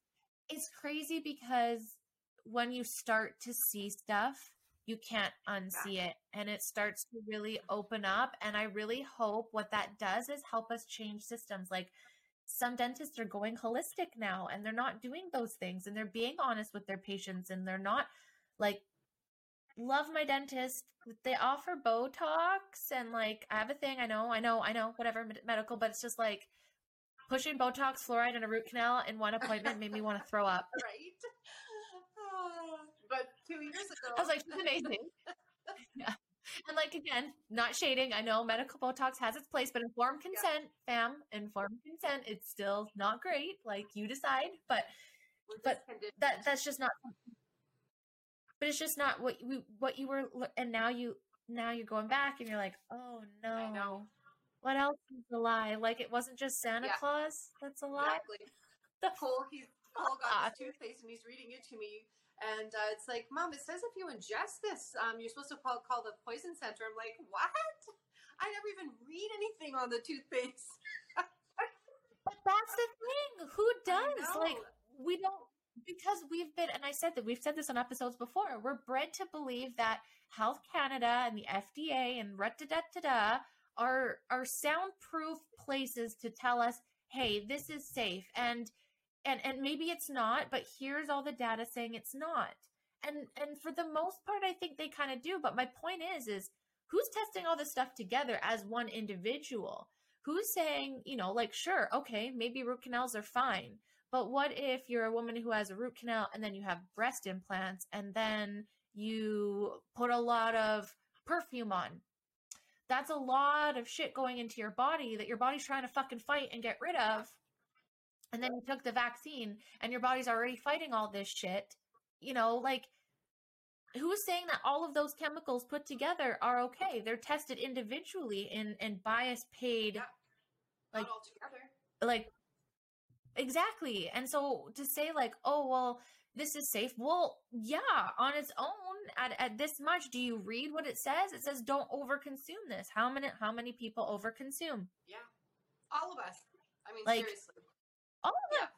it's crazy because when you start to see stuff, you can't unsee it and it starts to really open up and I really hope what that does is help us change systems like some dentists are going holistic now and they're not doing those things and they're being honest with their patients and they're not like love my dentist. They offer Botox and like I have a thing. I know, I know, I know, whatever medical, but it's just like pushing Botox, fluoride, and a root canal in one appointment made me want to throw up. right? But two years ago, I was like, she's amazing. yeah. And like again, not shading. I know medical Botox has its place, but informed consent, fam, informed consent, it's still not great. Like you decide, but but that that's just not. But it's just not what you what you were, and now you now you're going back, and you're like, oh no, what else is a lie? Like it wasn't just Santa Yeah. Claus that's a lie. exactly. The whole he's Cole got Ah. his toothpaste and he's reading it to me. And uh, it's like, Mom, it says if you ingest this, um, you're supposed to call, call the poison center. I'm like, what? I never even read anything on the toothpaste. But that's the thing. Who does? Like we don't because we've been and I said that we've said this on episodes before. We're bred to believe that Health Canada and the FDA and da da da da are are soundproof places to tell us, hey, this is safe. And and and maybe it's not, but here's all the data saying it's not. And and for the most part I think they kind of do, but my point is is who's testing all this stuff together as one individual? who's saying, you know, like, sure, okay, maybe root canals are fine. But what if you're a woman who has a root canal and then you have breast implants and then you put a lot of perfume on? That's a lot of shit going into your body that your body's trying to fucking fight and get rid of. And then you took the vaccine and your body's already fighting all this shit. You know, like, who's saying that all of those chemicals put together are okay? They're tested individually in, in bias paid Yeah. Like- all together. like exactly and so to say like oh well this is safe well yeah on its own at, at this much do you read what it says it says don't overconsume this how many how many people overconsume Yeah. All of us. I mean, Like, seriously. all of Yeah. them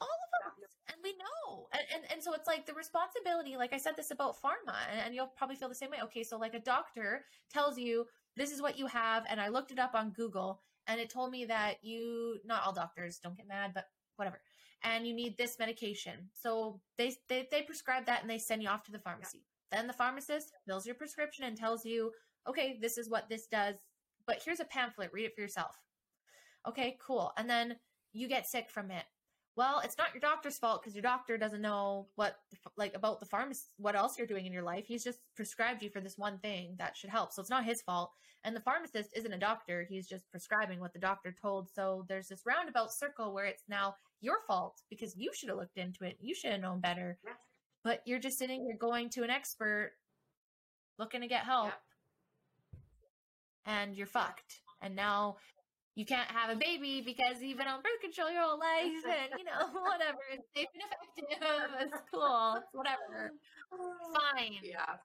all of us and we know and, and and so it's like the responsibility like i said this about pharma and, and you'll probably feel the same way okay so like a doctor tells you this is what you have and i looked it up on google and it told me that you not all doctors don't get mad but whatever and you need this medication. So they they, they prescribe that and they send you off to the pharmacy. Then the pharmacist fills your prescription and tells you okay this is what this does but here's a pamphlet read it for yourself. Okay cool and then you get sick from it well it's not your doctor's fault because your doctor doesn't know what like about the pharmacist what else you're doing in your life. He's just prescribed you for this one thing that should help. So it's not his fault. And the pharmacist isn't a doctor. He's just prescribing what the doctor told. So there's this roundabout circle where it's now your fault because you should have looked into it. You should have known better. Yeah. but you're just sitting here going to an expert looking to get help. And you're fucked. And now you can't have a baby because you've been on birth control your whole life and you know whatever it's safe and effective it's cool it's whatever fine Yeah.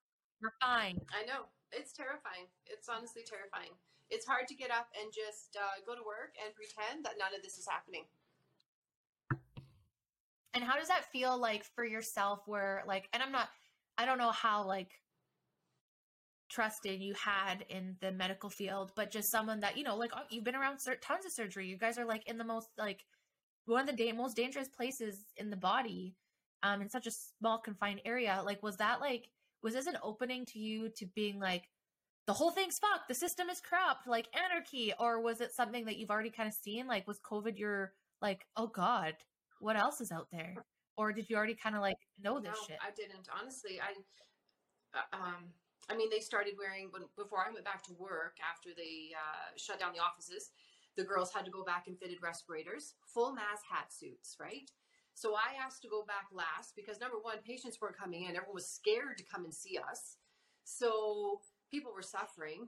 we're fine I know. It's terrifying. It's honestly terrifying. It's hard to get up and just uh, go to work and pretend that none of this is happening. and how does that feel like for yourself where like and i'm not i don't know how like trusted you had in the medical field but just someone that you know like oh, you've been around cer- tons of surgery. You guys are like in the most like one of the da- most dangerous places in the body um in such a small confined area. Like was that like was this an opening to you to being like the whole thing's fucked. The system is corrupt. Like anarchy. Or was it something that you've already kind of seen? Like was covid your like oh god what else is out there? Or did you already kind of like know this no, shit? I didn't. Honestly, I. uh, Um, I mean, they started wearing when before I went back to work after they uh, shut down the offices. The girls had to go back and fitted respirators, full mask hat suits, right? So I asked to go back last because number one, patients weren't coming in. Everyone was scared to come and see us. So people were suffering.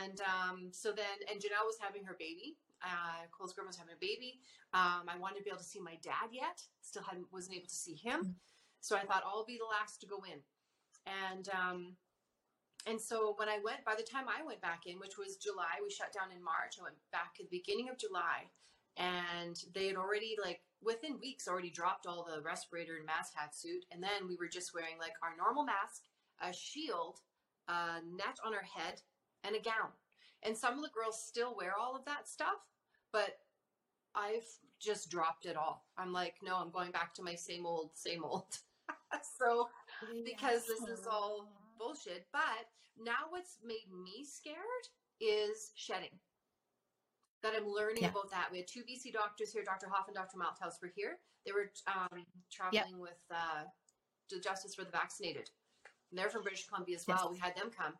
And um, so then, and Janelle was having her baby. Uh, Cole's girl was having a baby. Um, I wanted to be able to see my dad yet. Still hadn't, wasn't able to see him. So I thought I'll be the last to go in. And, um, and so when I went, by the time I went back in, which was July, we shut down in March. I went back at the beginning of July, and they had already like within weeks already dropped all the respirator and mask hat suit, and then we were just wearing like our normal mask, a shield, a net on our head, and a gown. And some of the girls still wear all of that stuff, but I've just dropped it all. I'm like, no, I'm going back to my same old, same old. so because this is all bullshit. But now what's made me scared is shedding. That I'm learning Yeah. about that. We had two BC doctors here, Dr. Hoffe and Dr. Malthouse were here. They were um, traveling with uh, the Justice for the Vaccinated. And they're from British Columbia as Yes. well. We had them come.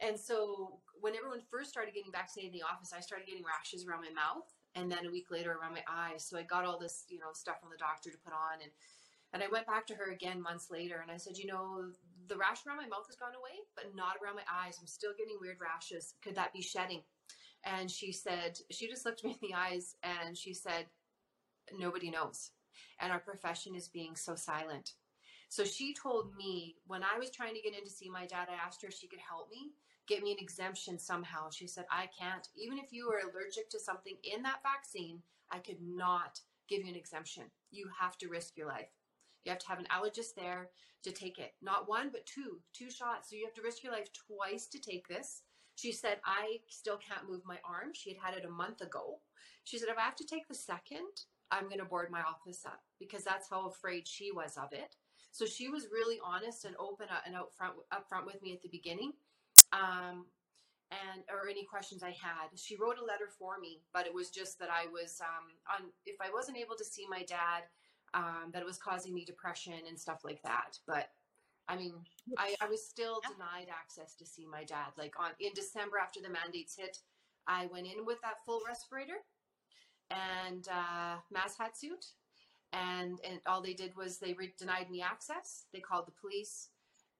And so when everyone first started getting vaccinated in the office, I started getting rashes around my mouth and then a week later around my eyes. So I got all this, you know, stuff from the doctor to put on and and I went back to her again months later and I said, you know, the rash around my mouth has gone away, but not around my eyes. I'm still getting weird rashes. Could that be shedding? And she said, she just looked me in the eyes and she said, nobody knows. And our profession is being so silent. So she told me when I was trying to get in to see my dad, I asked her if she could help me get me an exemption somehow. She said, I can't. Even if you are allergic to something in that vaccine, I could not give you an exemption. You have to risk your life. You have to have an allergist there to take it. Not one, but two, two shots. So you have to risk your life twice to take this. She said, I still can't move my arm. She had had it a month ago. She said, if I have to take the second, I'm going to board my office up because that's how afraid she was of it. So she was really honest and open uh, and out front, up front with me at the beginning. Um, and or any questions I had. She wrote a letter for me, but it was just that I was um, on. If I wasn't able to see my dad, um, that it was causing me depression and stuff like that. But I mean, I, I was still Yeah. denied access to see my dad. Like on in December after the mandates hit, I went in with that full respirator and uh, mask hat suit, and and all they did was they re- denied me access. They called the police,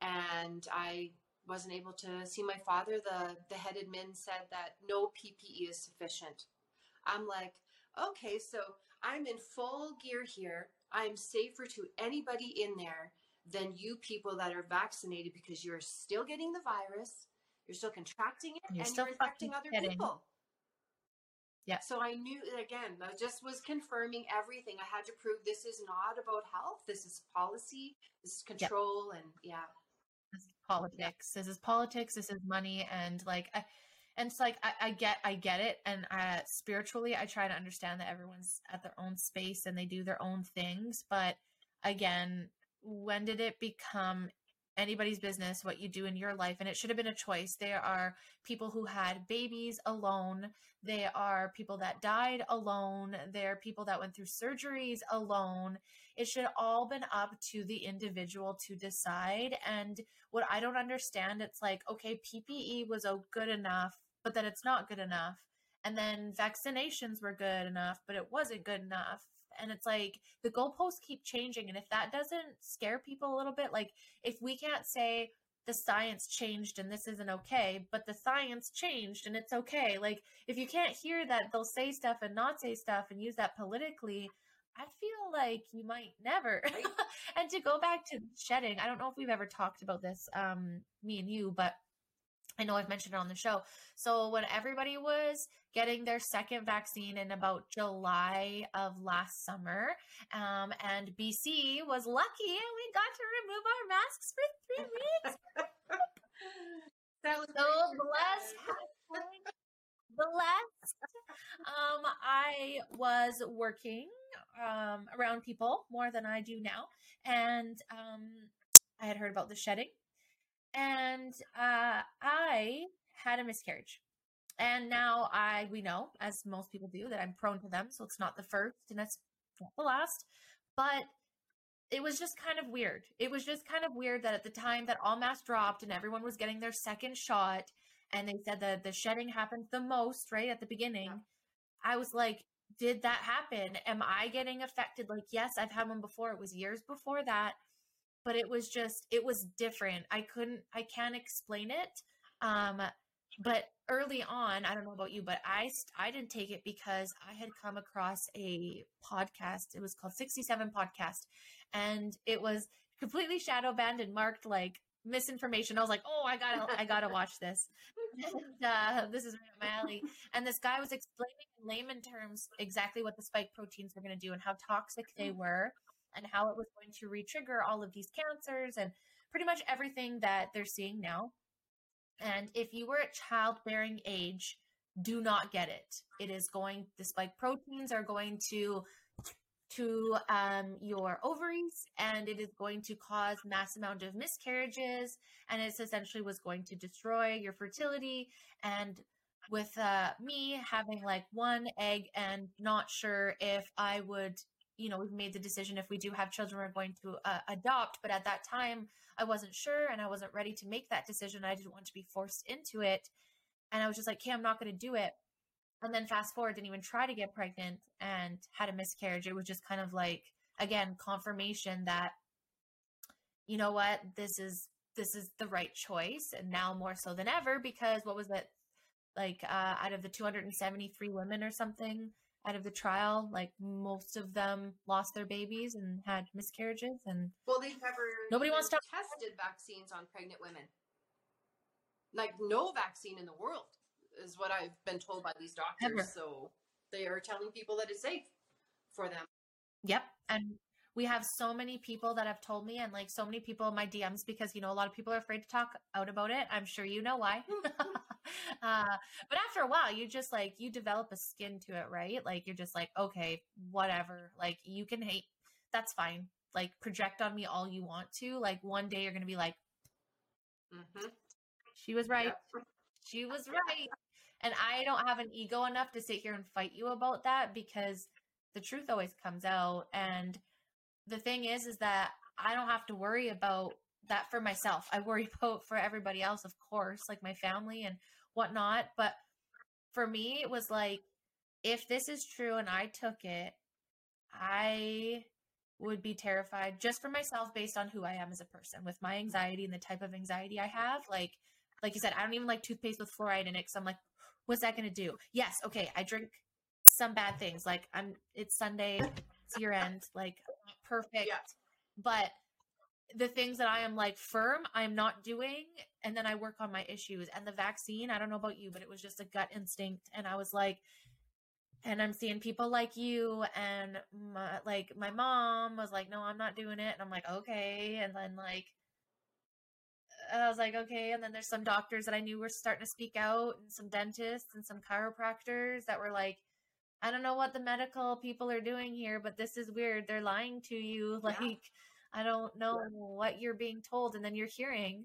and I wasn't able to see my father. The the head admin said that no PPE is sufficient. I'm like, okay, so I'm in full gear here. I'm safer to anybody in there than you people that are vaccinated because you're still getting the virus, you're still contracting it, You're and still you're infecting other kidding. people. Yeah. So I knew again, I just was confirming everything. I had to prove this is not about health. This is policy. This is control, and yeah. this is politics. This is politics. This is money, and like, I, and it's like I, I get, I get it, and uh, spiritually, I try to understand that everyone's at their own space and they do their own things. But again, when did it become anybody's business what you do in your life? And it should have been a choice. There are people who had babies alone. There are people that died alone. There are people that went through surgeries alone it should all been up to the individual to decide and what i don't understand it's like okay ppe was oh, good enough but then it's not good enough and then vaccinations were good enough but it wasn't good enough and it's like the goalposts keep changing and if that doesn't scare people a little bit like if we can't say the science changed and this isn't okay but the science changed and it's okay like if you can't hear that they'll say stuff and not say stuff and use that politically I feel like you might never. and to go back to shedding, I don't know if we've ever talked about this, um, me and you, but I know I've mentioned it on the show. So when everybody was getting their second vaccine in about July of last summer, um, and BC was lucky and we got to remove our masks for three weeks. That was So blessed. blessed. Um, I was working um, around people more than I do now, and um, I had heard about the shedding, and uh, I had a miscarriage. And now I we know, as most people do, that I'm prone to them, so it's not the first and it's not the last. But it was just kind of weird. It was just kind of weird that at the time that all masks dropped and everyone was getting their second shot, and they said that the shedding happened the most right at the beginning Yeah. i was like did that happen am i getting affected like yes i've had one before it was years before that but it was just it was different. I couldn't i can't explain it um but early on i don't know about you but i i didn't take it because i had come across a podcast it was called 67 podcast and it was completely shadow banned and marked like misinformation. I was like oh i gotta i gotta watch this. And, uh, this is right up my alley. And this guy was explaining in layman terms exactly what the spike proteins were going to do and how toxic they were and how it was going to re-trigger all of these cancers and pretty much everything that they're seeing now. And if you were at childbearing age, do not get it. It is going, the spike proteins are going to to um, your ovaries and it is going to cause mass amount of miscarriages and it's essentially was going to destroy your fertility and with uh, me having like one egg and not sure if i would you know we've made the decision if we do have children we're going to uh, adopt but at that time i wasn't sure and i wasn't ready to make that decision. I didn't want to be forced into it. And i was just like okay i'm not going to do it. And then fast forward didn't even try to get pregnant and had a miscarriage. It was just kind of like again confirmation that you know what? This is this is the right choice and now more so than ever because what was it? Like uh, out of the 273 women or something out of the trial like most of them lost their babies and had miscarriages and Well, they've never Nobody wants to- tested vaccines on pregnant women. Like no vaccine in the world is what I've been told by these doctors. Ever. So they are telling people that it's safe for them. Yep. And we have so many people that have told me, and like so many people in my DMs, because you know, a lot of people are afraid to talk out about it. I'm sure you know why. uh, but after a while, you just like, you develop a skin to it, right? Like, you're just like, okay, whatever. Like, you can hate, that's fine. Like, project on me all you want to. Like, one day you're going to be like, hmm she was right. She was right. And I don't have an ego enough to sit here and fight you about that because the truth always comes out. And the thing is, is that I don't have to worry about that for myself. I worry about for everybody else, of course, like my family and whatnot. But for me, it was like, if this is true and I took it, I would be terrified just for myself based on who I am as a person with my anxiety and the type of anxiety I have. Like, like you said, I don't even like toothpaste with fluoride in it because I'm like, what's that going to do? Yes, okay, I drink some bad things. Like I'm, it's Sunday, it's year end, like perfect. Yeah. But the things that I am like firm, I'm not doing, and then I work on my issues. And the vaccine, I don't know about you, but it was just a gut instinct, and I was like. And I'm seeing people like you and my like my mom was like, no, I'm not doing it. And I'm like, okay. And then like I was like, okay. And then there's some doctors that I knew were starting to speak out, and some dentists and some chiropractors that were like, I don't know what the medical people are doing here, but this is weird. They're lying to you. Yeah. Like, I don't know what you're being told. And then you're hearing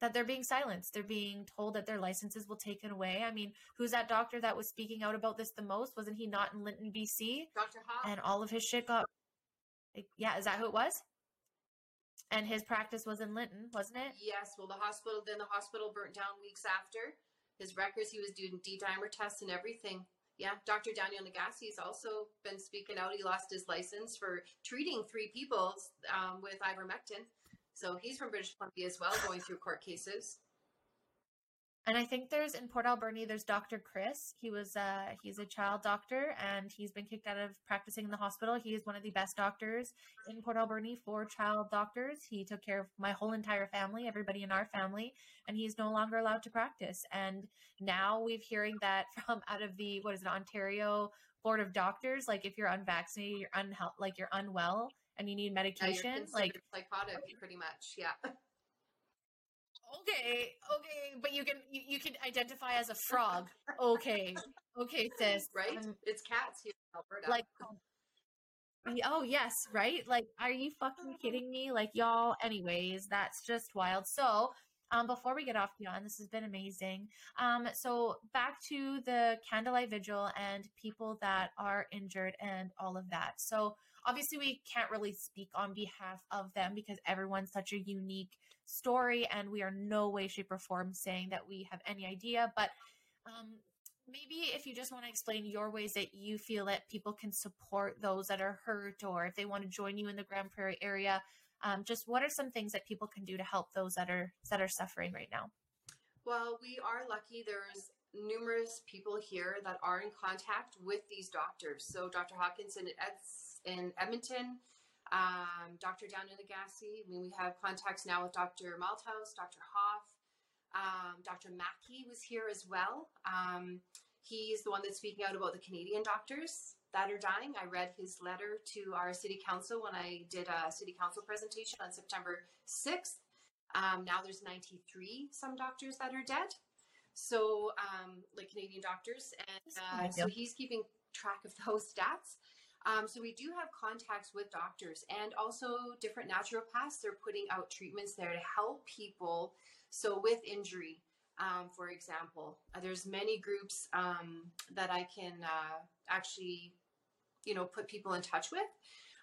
that they're being silenced. They're being told that their licenses will taken away. I mean, who's that doctor that was speaking out about this the most? Wasn't he not in Lytton, BC? Dr. Hoffe. And all of his shit got. Yeah, is that who it was? And his practice was in Lytton, wasn't it? Yes, well, the hospital, then the hospital burnt down weeks after. His records, he was doing D dimer tests and everything. Yeah, Dr. Daniel Nagase's also been speaking out. He lost his license for treating three people um, with ivermectin. So he's from British Columbia as well, going through court cases. And I think there's in Port Alberni, there's Dr. Chris. He was uh he's a child doctor and he's been kicked out of practicing in the hospital. He is one of the best doctors in Port Alberni for child doctors. He took care of my whole entire family, everybody in our family, and he's no longer allowed to practice. And now we've hearing that from out of the what is it, Ontario Board of Doctors, like if you're unvaccinated, you're unhealth like you're unwell and you need medication, like psychotic, pretty much. Yeah. Okay, okay, but you can you, you can identify as a frog. Okay, okay, sis. Right? Um, it's cats here in Alberta. like, oh yes, right? Like, are you fucking kidding me? Like, y'all. Anyways, that's just wild. So, um, before we get off beyond, this has been amazing. Um, so back to the candlelight vigil and people that are injured and all of that. So obviously we can't really speak on behalf of them because everyone's such a unique story and we are no way shape or form saying that we have any idea but um, maybe if you just want to explain your ways that you feel that people can support those that are hurt or if they want to join you in the Grande Prairie area um, just what are some things that people can do to help those that are that are suffering right now Well, we are lucky. There's numerous people here that are in contact with these doctors. So Dr. Eds- in Edmonton, um, Dr. Dan Nagase. I mean, we have contacts now with Dr. Malthouse, Dr. Hoffe, um, Dr. Makis was here as well. Um, he's the one that's speaking out about the Canadian doctors that are dying. I read his letter to our city council when I did a city council presentation on September 6th. Um, now there's 93 some doctors that are dead. So, um, like Canadian doctors, and uh, so he's keeping track of those stats. Um, so we do have contacts with doctors and also different naturopaths. They're putting out treatments there to help people. So with injury, um, for example, uh, there's many groups um, that I can uh, actually, you know, put people in touch with.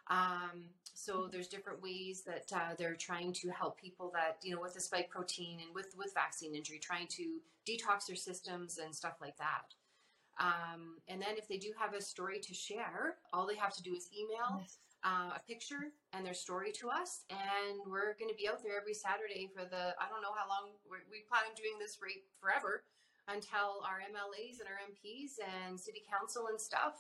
Um, so there's different ways that uh, they're trying to help people that you know with the spike protein and with with vaccine injury, trying to detox their systems and stuff like that. Um, and then if they do have a story to share, all they have to do is email uh, a picture and their story to us, and we're going to be out there every Saturday for the I don't know how long we plan on doing this rate forever until our MLAs and our MPs and city council and stuff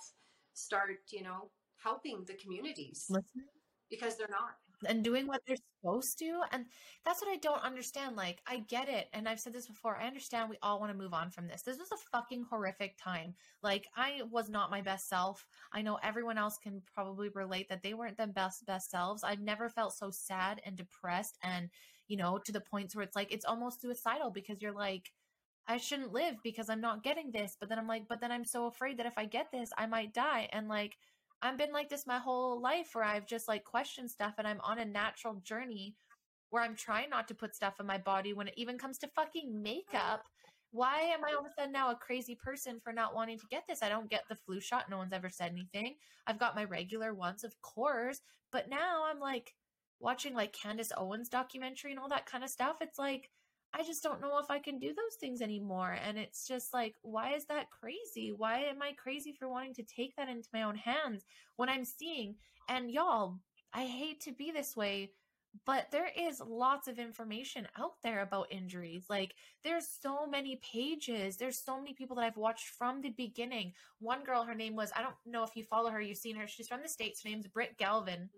start, you know, helping the communities. Listening because they're not. And doing what they're supposed to. And that's what I don't understand. Like, I get it. And I've said this before. I understand we all want to move on from this. This was a fucking horrific time. Like, I was not my best self. I know everyone else can probably relate that they weren't their best, best selves. I've never felt so sad and depressed and, you know, to the points where it's like, it's almost suicidal because you're like, I shouldn't live because I'm not getting this. But then I'm like, but then I'm so afraid that if I get this, I might die. And like, I've been like this my whole life where I've just like questioned stuff and I'm on a natural journey where I'm trying not to put stuff in my body when it even comes to fucking makeup. Why am I all of a sudden now a crazy person for not wanting to get this? I don't get the flu shot. No one's ever said anything. I've got my regular ones, of course. But now I'm like watching like Candace Owens documentary and all that kind of stuff. It's like, I just don't know if I can do those things anymore. And it's just like, why is that crazy? Why am I crazy for wanting to take that into my own hands when I'm seeing? And y'all, I hate to be this way, but there is lots of information out there about injuries. Like, there's so many pages. There's so many people that I've watched from the beginning. One girl, her name was, I don't know if you follow her, you've seen her. She's from the States. Her name's Britt Galvin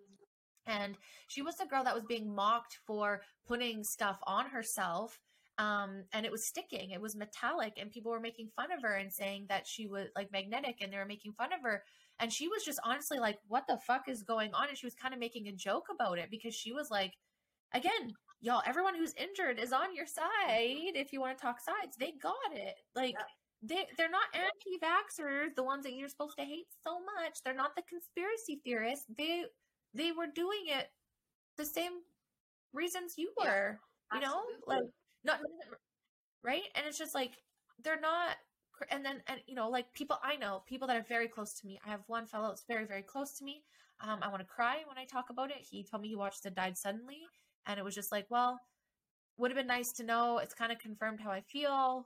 and she was the girl that was being mocked for putting stuff on herself um, and it was sticking it was metallic and people were making fun of her and saying that she was like magnetic and they were making fun of her and she was just honestly like what the fuck is going on? And she was kind of making a joke about it because she was like again y'all everyone who's injured is on your side if you want to talk sides they got it. Like Yeah. they they're not anti-vaxxers the ones that you're supposed to hate so much they're not the conspiracy theorists they they were doing it the same reasons you Yeah, were you know? like not right? And it's just like they're not and then and you know like people i know people that are very close to me. I have one fellow that's very very close to me. Um, i want to cry when i talk about it. He told me he watched it died suddenly and it was just like well would have been nice to know. It's kind of confirmed how i feel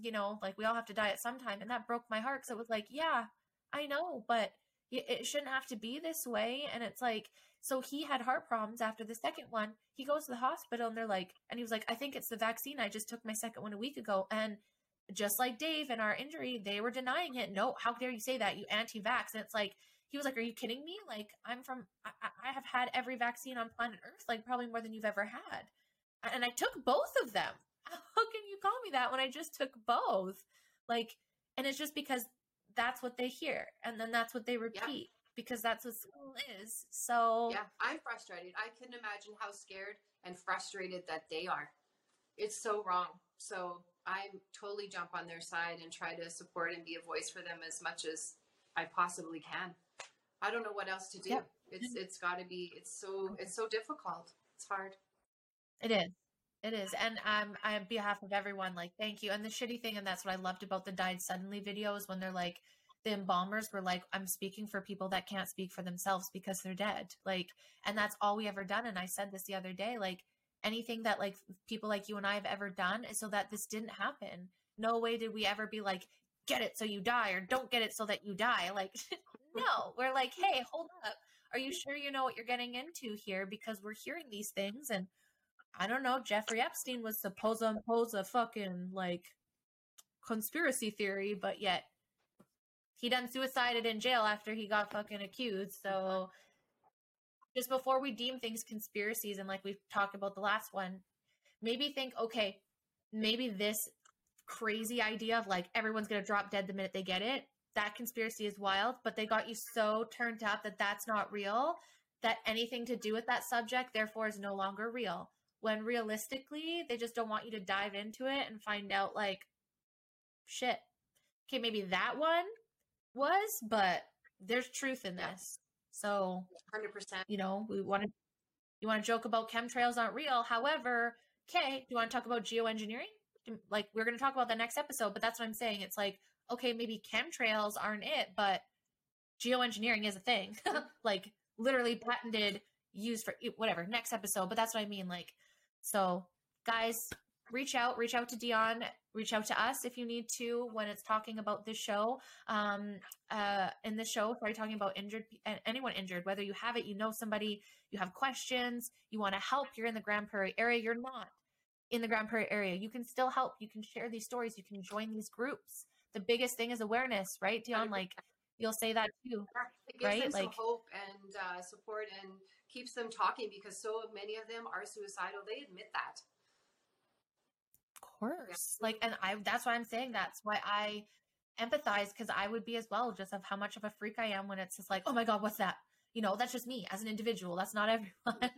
you know? Like we all have to die at some time and that broke my heart because it was like yeah i know but it shouldn't have to be this way and it's like so he had heart problems after the second one. He goes to the hospital and they're like and he was like i think it's the vaccine. I just took my second one a week ago. And just like dave and our injury they were denying it. No how dare you say that you anti-vax? And it's like he was like are you kidding me? Like i'm from i, I have had every vaccine on planet earth like probably more than you've ever had. And i took both of them. How can you call me that when i just took both? Like and it's just because that's what they hear and then that's what they repeat because that's what school is so Yeah, I'm frustrated. I couldn't imagine how scared and frustrated that they are. It's so wrong. So I totally jump on their side and try to support and be a voice for them as much as I possibly can. I don't know what else to do. Yep. It's it's got to be. It's so mm-hmm. it's so difficult. It's hard. It is. It is. And um on behalf of everyone, like thank you. And the shitty thing, and that's what I loved about the died suddenly videos when they're like the embalmers were like, I'm speaking for people that can't speak for themselves because they're dead. Like, and that's all we ever done. And I said this the other day, like anything that like people like you and I have ever done is so that this didn't happen. No way did we ever be like, get it so you die or don't get it so that you die. Like, no, we're like, hey, hold up. Are you sure you know what you're getting into here? Because we're hearing these things and I don't know, Jeffrey Epstein was supposed to impose a fucking like conspiracy theory, but yet he done suicided in jail after he got fucking accused. So just before we deem things conspiracies and like we've talked about the last one, maybe think, okay, maybe this crazy idea of like everyone's gonna drop dead the minute they get it, that conspiracy is wild, but they got you so turned up that that's not real that anything to do with that subject therefore is no longer real when realistically they just don't want you to dive into it and find out like shit okay maybe that one was but there's truth in this. So, Hundred percent. you know, we want to you want to joke about chemtrails aren't real. However, okay, do you want to talk about geoengineering? Like we're going to talk about the next episode, but that's what I'm saying. It's like, okay, maybe chemtrails aren't it, but geoengineering is a thing. like literally patented, used for whatever, next episode, but that's what I mean like so, guys, reach out, reach out to Dione, reach out to us if you need to when it's talking about this show. Um, uh, in the show, sorry, talking about injured anyone injured, whether you have it, you know somebody, you have questions, you want to help, you're in the Grande Prairie area, you're not in the Grande Prairie area, you can still help. You can share these stories, you can join these groups. The biggest thing is awareness, right, Dione? Like you'll say that too. It gives right? them some Like- hope and uh, support and keeps them talking because so many of them are suicidal. They admit that. Of course. Like, and I, that's why I'm saying that's why I empathize because I would be as well, just of how much of a freak I am when it's just like, oh my God, what's that? You know, that's just me as an individual. That's not everyone.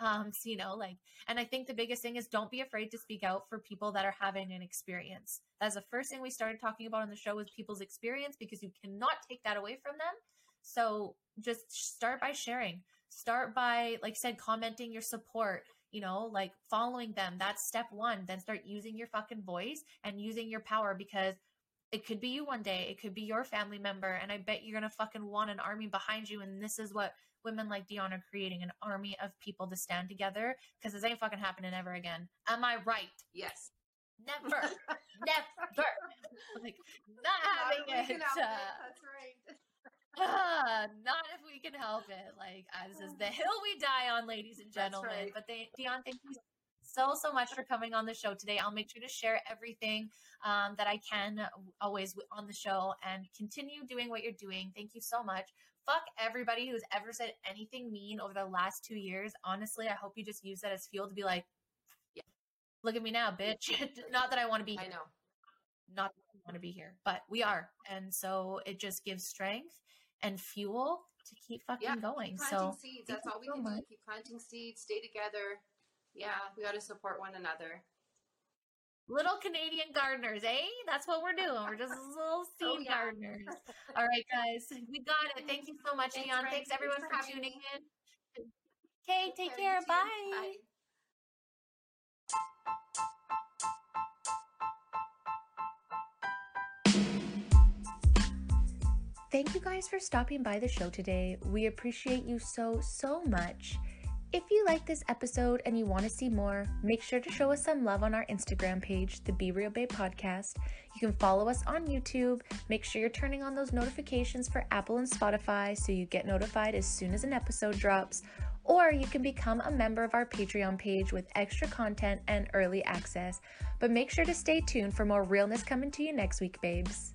um, so, you know, like, and I think the biggest thing is don't be afraid to speak out for people that are having an experience. That's the first thing we started talking about on the show is people's experience because you cannot take that away from them. So just start by sharing. Start by, like I said, commenting your support, you know, like following them. That's step one. Then start using your fucking voice and using your power because it could be you one day. It could be your family member. And I bet you're going to fucking want an army behind you. And this is what women like Dione are creating an army of people to stand together because this ain't fucking happening ever again. Am I right? Yes. Never. Never. Like, not Not having it. uh, That's right. Ah, not if we can help it. Like uh, this is the hill we die on, ladies and gentlemen. right. But they, Dione, thank you so so much for coming on the show today. I'll make sure to share everything um, that I can always on the show and continue doing what you're doing. Thank you so much. Fuck everybody who's ever said anything mean over the last two years. Honestly, I hope you just use that as fuel to be like, Yeah. look at me now, bitch. not that I want to be I know. not that we want to be here, but we are. And so it just gives strength and fuel to keep fucking Yeah, going. Planting So seeds. That's all we so can much. do. Keep planting seeds. Stay together. Yeah, we got to support one another. little Canadian gardeners, eh? That's what we're doing. We're just little seed Oh, yeah. gardeners. All right, guys. We got it. Thank you so much, Thanks, Dione. Frankie. Thanks everyone Thanks for, for tuning in. Okay, take you care. too. Bye. Thank you guys for stopping by the show today. We appreciate you so, so much. If you like this episode and you want to see more, make sure to show us some love on our Instagram page, the Be Real Babe Podcast. You can follow us on YouTube. Make sure you're turning on those notifications for Apple and Spotify so you get notified as soon as an episode drops. Or you can become a member of our Patreon page with extra content and early access. But make sure to stay tuned for more realness coming to you next week, babes.